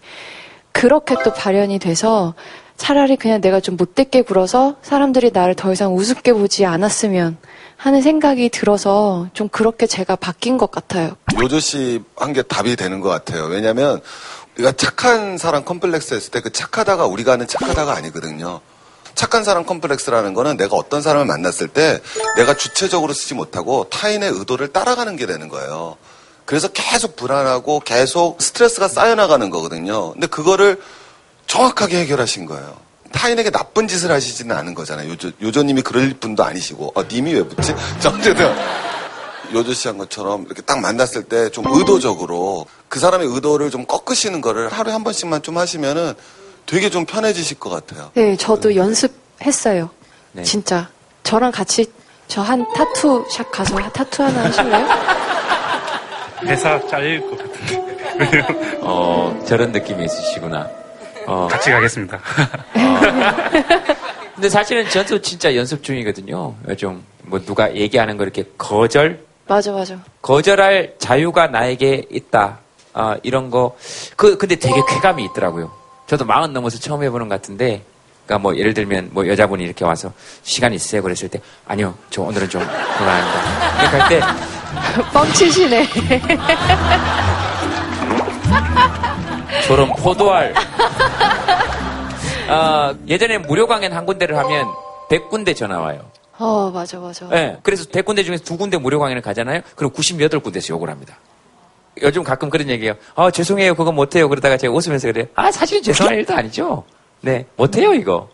그렇게 또 발현이 돼서 차라리 그냥 내가 좀 못되게 굴어서 사람들이 나를 더 이상 우습게 보지 않았으면 하는 생각이 들어서 좀 그렇게 제가 바뀐 것 같아요. 요조 씨 한 게 답이 되는 것 같아요. 왜냐하면 우리가 착한 사람 컴플렉스 했을 때 그 착하다가 우리가 하는 착하다가 아니거든요. 착한 사람 컴플렉스라는 거는 내가 어떤 사람을 만났을 때 내가 주체적으로 쓰지 못하고 타인의 의도를 따라가는 게 되는 거예요. 그래서 계속 불안하고 계속 스트레스가 쌓여나가는 거거든요. 근데 그거를 정확하게 해결하신 거예요. 타인에게 나쁜 짓을 하시지는 않은 거잖아요. 요조, 요조님이 그럴 분도 아니시고, 어, 님이 왜 붙지? (laughs) 자, 어쨌든. 요조 씨 한 것처럼 이렇게 딱 만났을 때 좀 의도적으로 그 사람의 의도를 좀 꺾으시는 거를 하루에 한 번씩만 좀 하시면은 되게 좀 편해지실 것 같아요. 네, 저도 연습했어요. 네. 진짜. 저랑 같이 저 한 타투 샵 가서 타투 하나 하실래요? (laughs) 회사 잘릴 것 같은데. (laughs) 어, 저런 느낌이 있으시구나. 어. 같이 가겠습니다. 근데 사실은 저도 진짜 연습 중이거든요. 요즘 뭐 누가 얘기하는 거 이렇게 거절 맞아, 맞아. 거절할 자유가 나에게 있다. 아, 이런 거. 그, 근데 되게 쾌감이 있더라고요. 저도 마흔 넘어서 처음 해보는 것 같은데, 그니까 뭐 예를 들면 뭐 여자분이 이렇게 와서 시간 있으세요? 그랬을 때, 아니요, 저 오늘은 좀 곤란합니다. 이렇게 할 때, 뻥치시네. 저런 포도알. 아, 예전에 무료 강연 한 군데를 하면 100군데 전화 와요. 어, 맞아, 맞아. 예. 그래서 100군데 중에서 두 군데 무료 강연을 가잖아요. 그럼 98군데에서 욕을 합니다. 요즘 가끔 그런 얘기해요. 아, 죄송해요. 그거 못해요. 그러다가 제가 웃으면서 그래요. 아, 사실은 죄송할 일도 아니죠. 네. 못해요, 이거.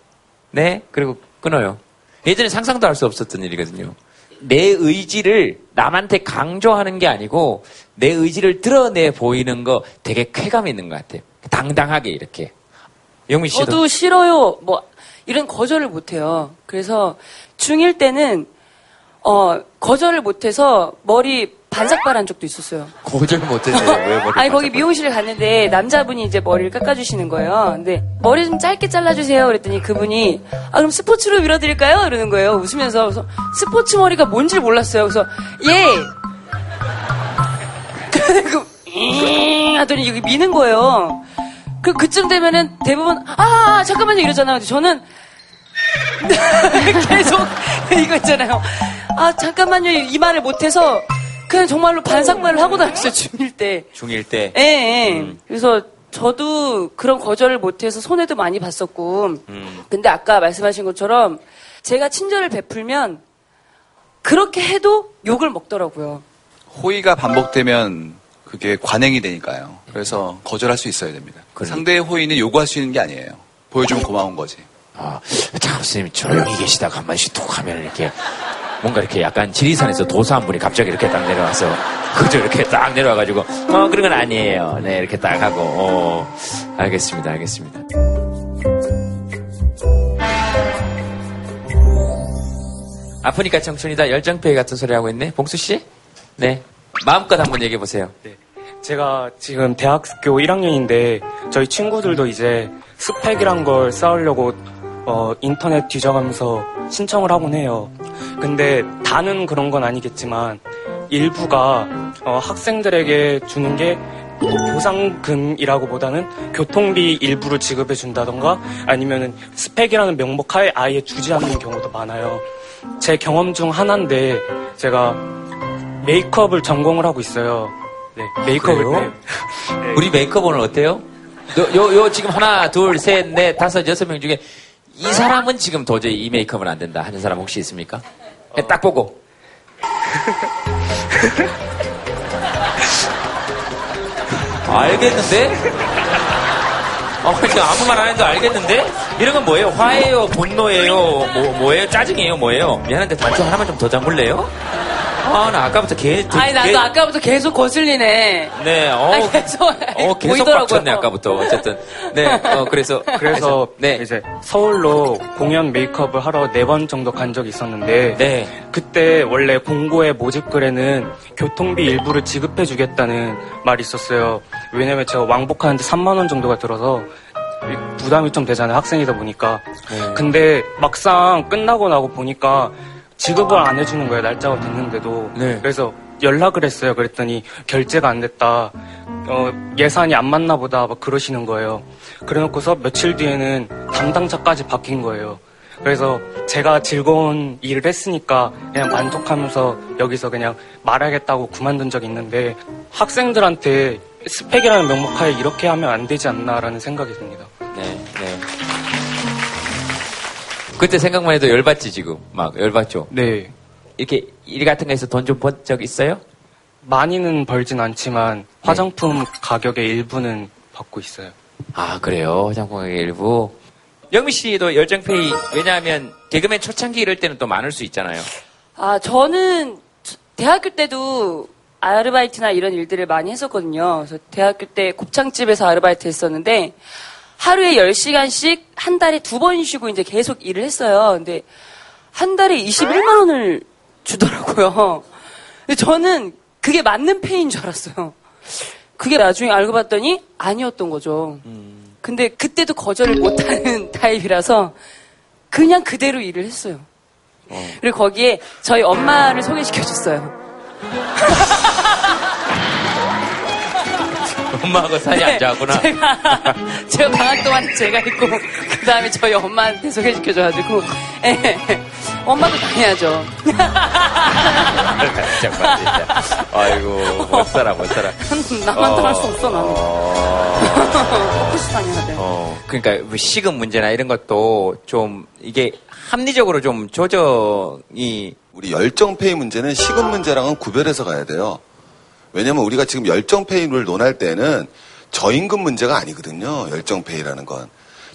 네. 그리고 끊어요. 예전에 상상도 할 수 없었던 일이거든요. 내 의지를 남한테 강조하는 게 아니고 내 의지를 드러내 보이는 거 되게 쾌감 있는 것 같아요. 당당하게 이렇게. 영민 씨도. 저도 싫어요. 뭐 이런 거절을 못 해요. 그래서 중1 때는 어 거절을 못 해서 머리 반삭발한 적도 있었어요. 거절 못했어요. 왜 머리 (laughs) 아니 거기 미용실에 갔는데 남자분이 이제 머리를 깎아주시는 거예요. 근데 머리 좀 짧게 잘라주세요. 그랬더니 그분이 아 그럼 스포츠로 밀어드릴까요? 이러는 거예요. 웃으면서 그래서 스포츠 머리가 뭔지 몰랐어요. 그래서 예. 그리고 잉 하더니 여기 미는 거예요. 그 그쯤 되면은 대부분 아 잠깐만요 이러잖아요. 저는 (laughs) 계속 이거 있잖아요. 아 잠깐만요 이 말을 못해서 그냥 정말로 반삭말을 하고 다녔어요 중1 때. 중1 때. 예, 예. 그래서 저도 그런 거절을 못해서 손해도 많이 봤었고. 음. 근데 아까 말씀하신 것처럼 제가 친절을 베풀면 그렇게 해도 욕을 먹더라고요. 호의가 반복되면 그게 관행이 되니까요. 그래서 거절할 수 있어야 됩니다. 상대의 호의는 요구할 수 있는 게 아니에요. 보여주면 고마운 거지. 아, 참, 선생님 조용히 계시다가 한 번씩 툭 하면 이렇게 뭔가 이렇게 약간 지리산에서 도사 한 분이 갑자기 이렇게 딱 내려와서 (laughs) 그저 이렇게 딱 내려와가지고 어 그런 건 아니에요. 네 이렇게 딱 하고 어 알겠습니다, 알겠습니다. 아프니까 청춘이다. 열정페이 같은 소리 하고 있네. 봉수 씨? 네. 마음껏 한번 얘기해 보세요. 제가 지금 대학교 1학년인데 저희 친구들도 이제 스펙이란 걸 쌓으려고 어, 인터넷 뒤져가면서 신청을 하곤 해요. 근데 다는 그런 건 아니겠지만 일부가 어, 학생들에게 주는 게 보상금이라고 보다는 교통비 일부를 지급해 준다던가 아니면은 스펙이라는 명목 하에 아예 주지 않는 경우도 많아요. 제 경험 중 하나인데 제가 메이크업을 전공을 하고 있어요. 네, 메이크업을? 네. (laughs) 우리 메이크업 오늘 어때요? 요, 요, 요 지금 하나, 둘, 셋, 넷, 다섯, 여섯 명 중에 이 사람은 지금 도저히 이 메이크업은 안 된다 하는 사람 혹시 있습니까? 네, 딱 보고. (laughs) 알겠는데? 어, 지금 아무 말 안 해도 알겠는데? 이런 건 뭐예요? 화예요? 분노예요? 뭐, 뭐예요? 짜증이에요? 뭐예요? 미안한데 단추 하나만 좀 더 잠글래요? 아, 나 아까부터 개, 아니 나도 개- 아까부터 계속 거슬리네. 네, (laughs) 어, 아니, 계속 어, 계속 보이더라고요. 빡쳤네, 아까부터. 어쨌든. 네, 어, 그래서. (laughs) 그래서 네. 이제 서울로 공연 메이크업을 하러 네 번 정도 간 적이 있었는데 네. 그때 원래 공고의 모집글에는 교통비 일부를 지급해 주겠다는 말이 있었어요. 왜냐면 제가 왕복하는데 3만 원 정도가 들어서 부담이 좀 되잖아요. 학생이다 보니까. 네. 근데 막상 끝나고 나고 보니까 지급을 안 해주는 거예요. 날짜가 됐는데도. 네. 그래서 연락을 했어요. 그랬더니 결제가 안 됐다. 어, 예산이 안 맞나 보다. 막 그러시는 거예요. 그래 놓고서 며칠 뒤에는 담당자까지 바뀐 거예요. 그래서 제가 즐거운 일을 했으니까 그냥 만족하면서 여기서 그냥 말하겠다고 그만둔 적이 있는데 학생들한테 스펙이라는 명목하에 이렇게 하면 안 되지 않나라는 생각이 듭니다. 네, 네. 그때 생각만 해도 열받지, 지금. 막, 열받죠? 네. 이렇게 일 같은 거에서 돈 좀 번 적 있어요? 많이는 벌진 않지만 화장품 가격의 일부는 받고 있어요. 아, 그래요? 화장품의 일부. 영미 씨도 열정페이, 왜냐하면 개그맨 초창기 이럴 때는 또 많을 수 있잖아요. 아, 저는 대학교 때도 아르바이트나 이런 일들을 많이 했었거든요. 그래서 대학교 때 곱창집에서 아르바이트 했었는데 하루에 10시간씩 한 달에 두 번 쉬고 이제 계속 일을 했어요. 근데 한 달에 21만 원을 주더라고요. 근데 저는 그게 맞는 페이인 줄 알았어요. 그게 나중에 알고 봤더니 아니었던 거죠. 근데 그때도 거절을 못하는 (laughs) 타입이라서 그냥 그대로 일을 했어요. 그리고 거기에 저희 엄마를 소개시켜줬어요. (laughs) 엄마하고 사이 안 좋았구나. 네. 제가, (laughs) 제가 방학 동안 제가 있고, 그 다음에 저희 엄마한테 소개시켜줘가지고, 예. 엄마도 당해야죠. (laughs) 정말 진짜. 아이고, 못 살아, 못 살아. 나만 당할 수 없어, 나는. (laughs) 포커스 당해야 돼. 어, 그러니까 뭐 시급 문제나 이런 것도 좀 이게 합리적으로 좀 조정이 우리 열정페이 문제는 시급 문제랑은 구별해서 가야 돼요. 왜냐면 우리가 지금 열정페이를 논할 때는 저임금 문제가 아니거든요. 열정페이라는 건.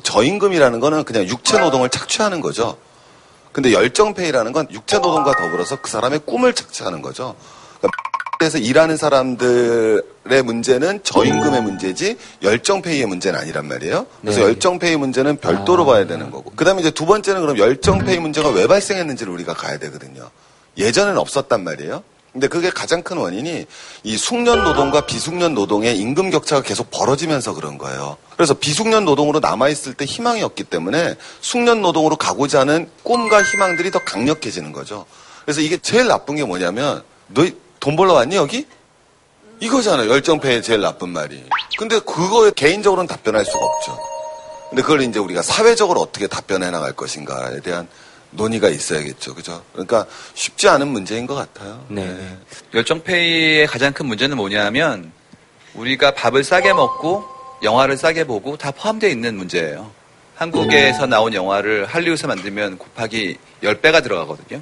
저임금이라는 거는 그냥 육체 노동을 착취하는 거죠. 근데 열정페이라는 건 육체 노동과 더불어서 그 사람의 꿈을 착취하는 거죠. 그래서 일하는 사람들의 문제는 저임금의 문제지 열정페이의 문제는 아니란 말이에요. 그래서 네. 열정페이 문제는 별도로 봐야 되는 거고. 그 다음에 이제 두 번째는 그럼 열정페이 문제가 왜 발생했는지를 우리가 가야 되거든요. 예전엔 없었단 말이에요. 근데 그게 가장 큰 원인이 이 숙련 노동과 비숙련 노동의 임금 격차가 계속 벌어지면서 그런 거예요. 그래서 비숙련 노동으로 남아있을 때 희망이 없기 때문에 숙련 노동으로 가고자 하는 꿈과 희망들이 더 강력해지는 거죠. 그래서 이게 제일 나쁜 게 뭐냐면 너 돈 벌러 왔니 여기? 이거잖아요. 열정페이의 제일 나쁜 말이. 근데 그거에 개인적으로는 답변할 수가 없죠. 근데 그걸 이제 우리가 사회적으로 어떻게 답변해 나갈 것인가에 대한 논의가 있어야겠죠. 그죠? 그러니까 쉽지 않은 문제인 것 같아요. 네. 열정페이의 가장 큰 문제는 뭐냐면 우리가 밥을 싸게 먹고 영화를 싸게 보고 다 포함되어 있는 문제예요. 한국에서 나온 영화를 할리우드에서 만들면 곱하기 10배가 들어가거든요.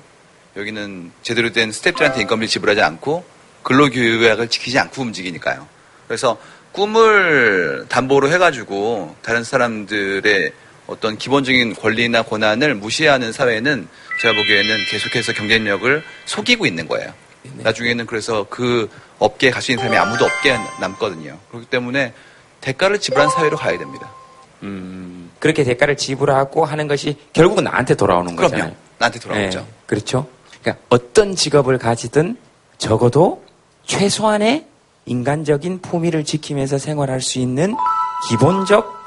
여기는 제대로 된 스태프들한테 인건비를 지불하지 않고 근로교육약을 지키지 않고 움직이니까요. 그래서 꿈을 담보로 해가지고 다른 사람들의 어떤 기본적인 권리나 권한을 무시하는 사회는 제가 보기에는 계속해서 경쟁력을 속이고 있는 거예요. 나중에는 그래서 그 업계에 갈 수 있는 사람이 아무도 없게 남거든요. 그렇기 때문에 대가를 지불한 사회로 가야 됩니다. 음, 그렇게 대가를 지불하고 하는 것이 결국은 나한테 돌아오는 그럼요. 거잖아요. 나한테 돌아오죠. 네, 그렇죠. 그러니까 어떤 직업을 가지든 적어도 최소한의 인간적인 품위를 지키면서 생활할 수 있는 기본적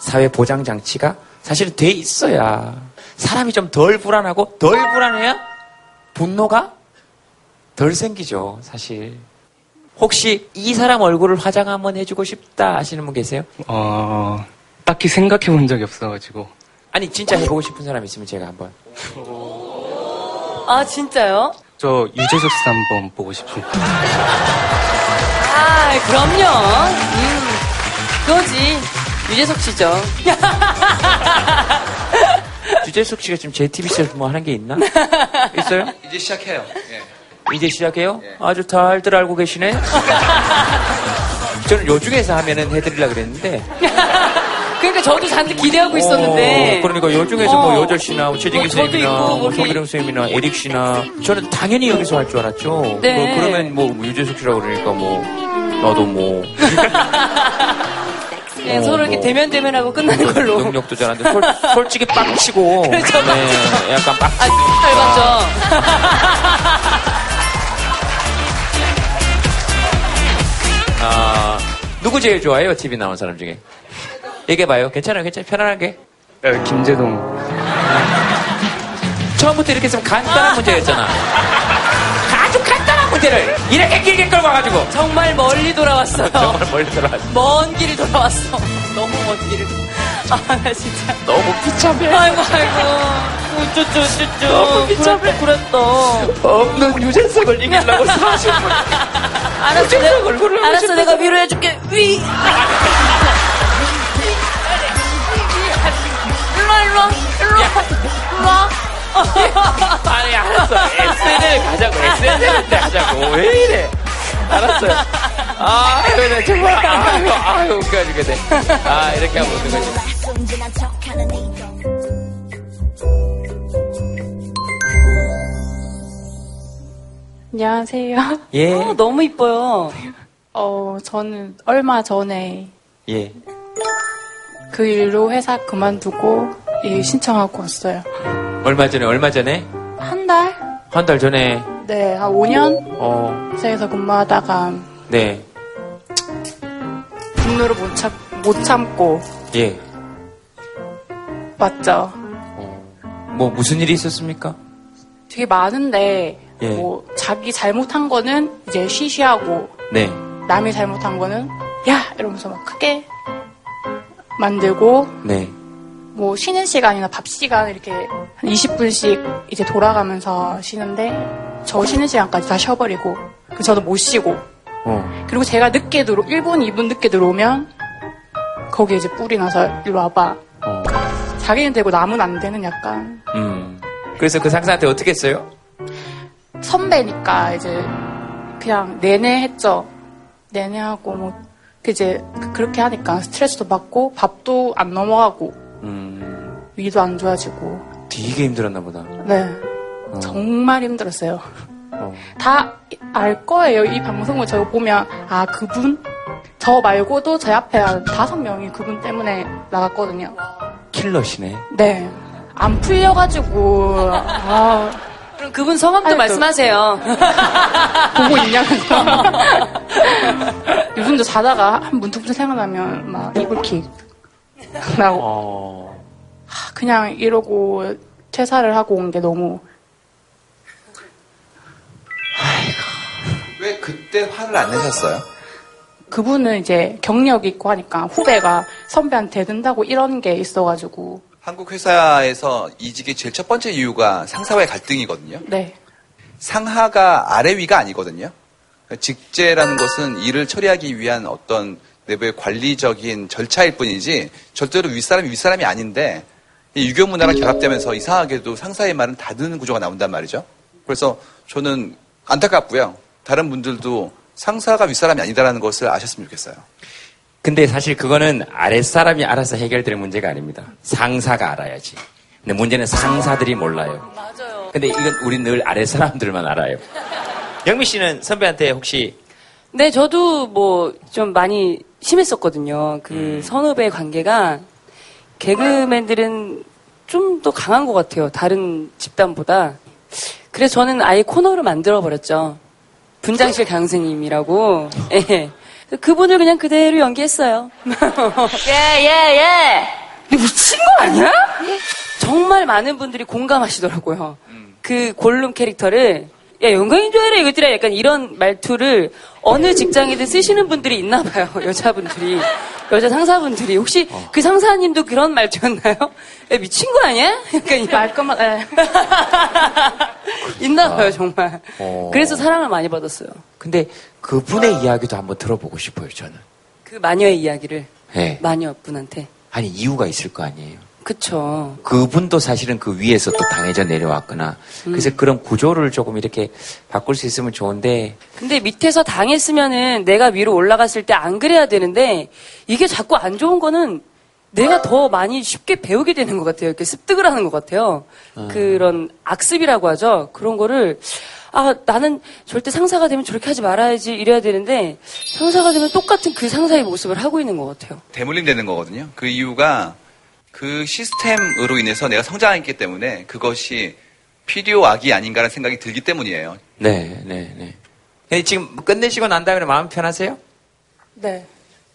사회 보장 장치가 사실은 돼 있어야 사람이 좀 덜 불안하고 덜 불안해야 분노가 덜 생기죠, 사실. 혹시 이 사람 얼굴을 화장 한번 해주고 싶다 하시는 분 계세요? 어, 딱히 생각해 본 적이 없어가지고. 아니, 진짜 해보고 싶은 사람 있으면 제가 한번. 아, 진짜요? 저 유재석 씨 한번 보고 싶습니다. 아, 그럼요. 음, 그거지. 유재석 씨죠. (laughs) 주재숙 씨가 지금 JTBC에서 뭐 하는 게 있나? 있어요? (laughs) 이제 시작해요. 예. 이제 시작해요? 아주 잘들 알고 계시네? 저는 요 중에서 하면은 해드리려고 그랬는데. 그러니까 저도 잔뜩 기대하고 있었는데. 어, 그러니까 요 중에서 어. 뭐 여절 씨나 뭐 최진기 뭐 저도 선생님이나 있고, 뭐 선생님이나 에릭 씨나 저는 당연히 여기서 할 줄 알았죠. 네. 뭐 그러면 뭐 유재석 씨라고 그러니까 뭐 나도 뭐 (laughs) 그냥 어, 서로 이렇게 뭐. 대면 대면하고 끝나는 걸로. 능력도 잘하는데 솔, 솔직히 빡치고 (laughs) 그렇죠, 네, 약간 빡 아, 잘 봤죠. (laughs) 아, 누구 제일 좋아해요? TV 나온 사람 중에. 얘기해봐요. 괜찮아요, 괜찮아요. 편안하게. 네, 김재동. 처음부터 이렇게 했으면 간단한 문제였잖아. 문제를 이렇게 길게 끌고 와가지고. 정말 멀리 돌아왔어요. 정말 멀리 돌아왔어. 먼 길을 돌아왔어. 너무 먼 길을. 아, 나 진짜. 너무 비참해. 아이고, 아이고. 우쭈쭈쭈쭈. 너무 비참해. 그랬다. 없는 유재석을 이기려고 40분. 알았어, 내가, 알았어, 내가 위로해줄게. 위. 일로와, 일로와, 일로와. 일로와. (laughs) 아니, 알았어. SNL 가자고. SNL 때 하자고. 왜 이래? 알았어요. 아, 그래, 정말. 아유, 아유, 웃겨가지고, 돼. 아, 이렇게 하면 웃는 거지. 안녕하세요. 예. (laughs) 어, 너무 이뻐요. 어, 저는 얼마 전에 예. 그 일로 회사 그만두고 일 신청하고 왔어요. 얼마 전에, 얼마 전에? 한 달? 한 달 전에, 네, 한 5년 어, 회사에서 근무하다가 네. 분노를 못, 참, 못 참고 예. 왔죠. 뭐, 무슨 일이 있었습니까? 되게 많은데 예. 뭐 자기 잘못한 거는 이제 쉬쉬하고 네. 남이 잘못한 거는 야 이러면서 막 크게 만들고 네. 뭐 쉬는 시간이나 밥 시간 이렇게 한 20분씩 이제 돌아가면서 쉬는데 저 쉬는 시간까지 다 쉬어버리고 그 저도 못 쉬고 어. 그리고 제가 늦게 들어 1분 2분 늦게 들어오면 거기에 이제 뿔이 나서 일로 와봐 어. 자기는 되고 남은 안 되는 약간 음. 그래서 그 상사한테 어떻게 했어요? 선배니까 이제 그냥 내내 했죠 내내 하고 뭐 이제 그렇게 하니까 스트레스도 받고 밥도 안 넘어가고 음. 위도 안 좋아지고 되게 힘들었나 보다. 네 어. 정말 힘들었어요. 어. 다알 거예요. 이 방송을 저거 보면 아 그분 저 말고도 제 앞에 한 다섯 명이 그분 때문에 나갔거든요. 킬러시네. 네. 안 풀려가지고 아 그럼 그분 성함도 아이고. 말씀하세요. (laughs) 보고 있냐면서 (laughs) 요즘도 자다가 한 문득문득 생각나면 막 이불킥 나고 어. 하, 그냥 이러고 퇴사를 하고 온 게 너무 왜 그때 화를 안 내셨어요? 그분은 이제 경력 있고 하니까 후배가 선배한테 된다고 이런 게 있어가지고 한국 회사에서 이직의 제일 첫 번째 이유가 상사와의 갈등이거든요. 네 상하가 아래 위가 아니거든요. 직제라는 것은 일을 처리하기 위한 어떤 내부의 관리적인 절차일 뿐이지 절대로 윗사람이 윗사람이 아닌데 이 유교 문화랑 결합되면서 이상하게도 상사의 말은 다 듣는 구조가 나온단 말이죠. 그래서 저는 안타깝고요. 다른 분들도 상사가 윗사람이 아니다라는 것을 아셨으면 좋겠어요. 근데 사실 그거는 아랫사람이 알아서 해결될 문제가 아닙니다. 상사가 알아야지. 근데 문제는 상사들이 몰라요. 맞아요. 근데 이건 우리 늘 아랫사람들만 알아요. (laughs) 영미 씨는 선배한테 혹시 네, 저도 뭐 좀 많이 심했었거든요. 그 음. 선후배 관계가 개그맨들은 좀 더 강한 것 같아요. 다른 집단보다. 그래서 저는 아예 코너를 만들어 버렸죠. 분장실 강생님이라고. (laughs) 예. 그분을 그냥 그대로 연기했어요. (laughs) 예, 예, 예. 미친 거 아니야? 정말 많은 분들이 공감하시더라고요. 그 골룸 캐릭터를 야 영광인 줄 알아 이것들아 약간 이런 말투를 어느 직장이든 쓰시는 분들이 있나 봐요 (laughs) 여자분들이 여자 상사분들이 혹시 그 상사님도 그런 말투였나요? 야, 미친 거 아니야? (laughs) 약간 말 것만 (laughs) 있나 봐요 정말. 어. 그래서 사랑을 많이 받았어요. 근데 그분의 이야기도 한번 들어보고 싶어요, 저는. 그 마녀의 이야기를 예. 마녀분한테. 아니, 이유가 있을 거 아니에요. 그쵸. 그분도 사실은 그 위에서 또 당해져 내려왔거나. 음. 그래서 그런 구조를 조금 이렇게 바꿀 수 있으면 좋은데, 근데 밑에서 당했으면은 내가 위로 올라갔을 때 안 그래야 되는데 이게 자꾸 안 좋은 거는 내가 더 많이 쉽게 배우게 되는 것 같아요. 이렇게 습득을 하는 것 같아요. 아. 그런 악습이라고 하죠. 그런 거를 아 나는 절대 상사가 되면 저렇게 하지 말아야지 이래야 되는데 상사가 되면 똑같은 그 상사의 모습을 하고 있는 것 같아요. 대물림 되는 거거든요. 그 이유가 그 시스템으로 인해서 내가 성장했기 때문에 그것이 필요악이 아닌가라는 생각이 들기 때문이에요. 네, 네, 네. 근데 지금 끝내시고 난 다음에 마음 편하세요? 네.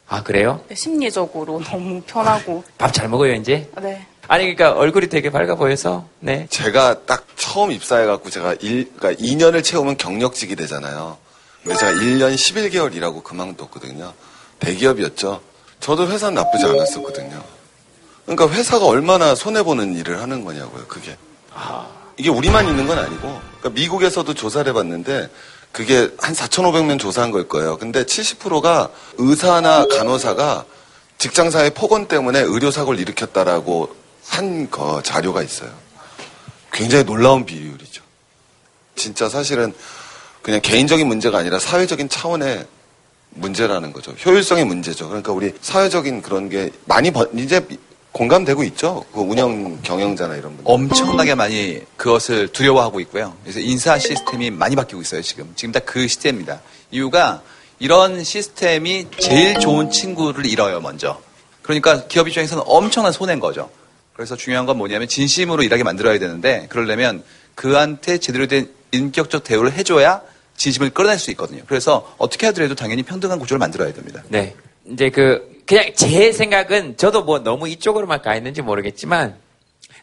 아, 그래요? 네, 심리적으로 (laughs) 너무 편하고. 밥 잘 먹어요, 이제? 네. 아니, 그러니까 얼굴이 되게 밝아 보여서, 네. 제가 딱 처음 입사해갖고 제가 일, 그러니까 2년을 채우면 경력직이 되잖아요. 근데 제가 1년 11개월 일하고 그만뒀거든요. 대기업이었죠. 저도 회사는 나쁘지 않았었거든요. 그러니까 회사가 얼마나 손해보는 일을 하는 거냐고요, 그게. 이게 우리만 있는 건 아니고, 그러니까 미국에서도 조사를 해봤는데, 그게 한 4,500명 조사한 걸 거예요. 근데 70%가 의사나 간호사가 직장사의 폭언 때문에 의료사고를 일으켰다라고 한 거 자료가 있어요. 굉장히 놀라운 비율이죠. 진짜 사실은 그냥 개인적인 문제가 아니라 사회적인 차원의 문제라는 거죠. 효율성의 문제죠. 그러니까 우리 사회적인 그런 게 많이 번- 이제 공감되고 있죠. 그 운영 경영자나 이런 분들. 엄청나게 많이 그것을 두려워하고 있고요. 그래서 인사 시스템이 많이 바뀌고 있어요, 지금. 지금 다그 시대입니다. 이유가 이런 시스템이 제일 좋은 친구를 잃어요, 먼저. 그러니까 기업 입장에서는 엄청난 손해인 거죠. 그래서 중요한 건 뭐냐면 진심으로 일하게 만들어야 되는데 그러려면 그한테 제대로 된 인격적 대우를 해줘야 진심을 끌어낼 수 있거든요. 그래서 어떻게 하더라도 당연히 평등한 구조를 만들어야 됩니다. 네. 이제 그, 그냥 제 생각은 저도 뭐 너무 이쪽으로만 가 있는지 모르겠지만,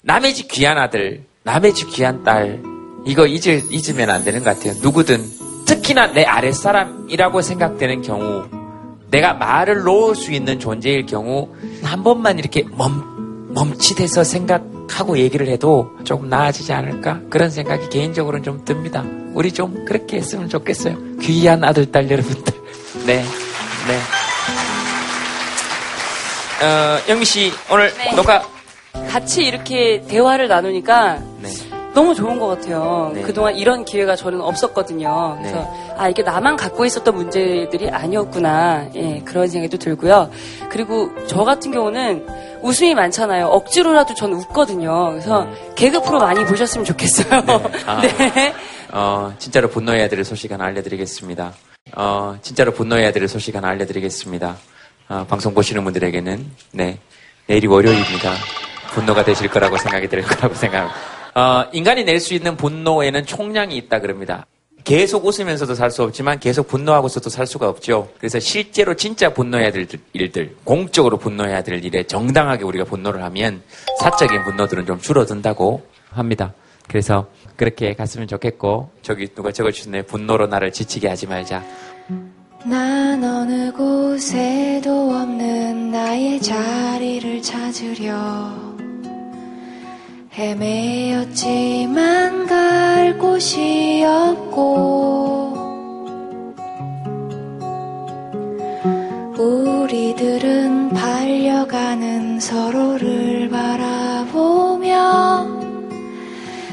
남의 집 귀한 아들, 남의 집 귀한 딸, 이거 잊을, 잊으면 안 되는 것 같아요. 누구든. 특히나 내 아랫사람이라고 생각되는 경우, 내가 말을 놓을 수 있는 존재일 경우, 한 번만 이렇게 멈, 멈칫해서 생각하고 얘기를 해도 조금 나아지지 않을까? 그런 생각이 개인적으로는 좀 듭니다. 우리 좀 그렇게 했으면 좋겠어요. 귀한 아들, 딸 여러분들. 네. 어, 영미 씨, 오늘 네. 녹화, 같이 이렇게 대화를 나누니까 네. 너무 좋은 것 같아요. 네. 그동안 이런 기회가 저는 없었거든요. 그래서 아 이게 나만 갖고 있었던 문제들이 아니었구나. 예, 그런 생각도 들고요. 그리고 저 같은 경우는 웃음이 많잖아요. 억지로라도 전 웃거든요. 그래서 개그 프로 많이 보셨으면 좋겠어요. (laughs) 아, 네. 어, 진짜로 분노해야 될 소식 하나 알려드리겠습니다. 어, 진짜로 분노해야 될 소식 하나 알려드리겠습니다. 어, 방송 보시는 분들에게는, 네, 내일이 월요일입니다. 분노가 되실 거라고 생각이 들 거라고 생각합니다. 어, 인간이 낼 수 있는 분노에는 총량이 있다 그럽니다. 계속 웃으면서도 살 수 없지만 계속 분노하고서도 살 수가 없죠. 그래서 실제로 진짜 분노해야 될 일들, 공적으로 분노해야 될 일에 정당하게 우리가 분노를 하면 사적인 분노들은 좀 줄어든다고 합니다. 그래서 그렇게 갔으면 좋겠고 저기 누가 적어주셨네요. 분노로 나를 지치게 하지 말자. 난 어느 곳에도 없는 나의 자리를 찾으려 헤매였지만 갈 곳이 없고 우리들은 반려가는 서로를 바라보며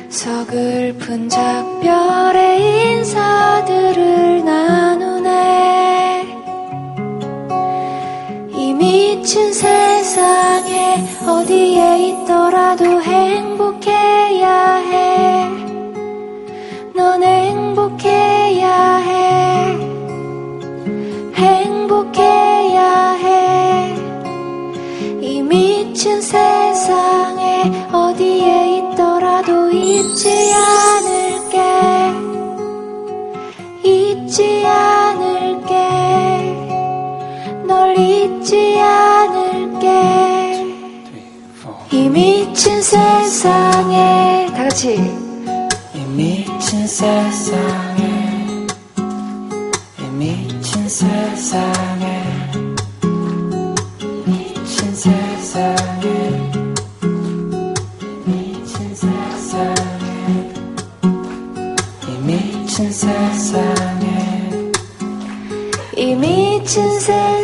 서글픈 작별의 인사들을 나누 미친 세상에 어디에 있더라도 행복해야 해. 넌 행복해야 해. 행복해야 해. 이 미친 세상에 어디에 있더라도 잊지 않을게. 잊지 않을게. 널 잊지 않을게. 이 미친 세상에. 다 같이. 이 미친 세상에. 이 미친 세상에. 미친 세상에. 미친 세상에. 이 미친 세상에. 이 미친 세상에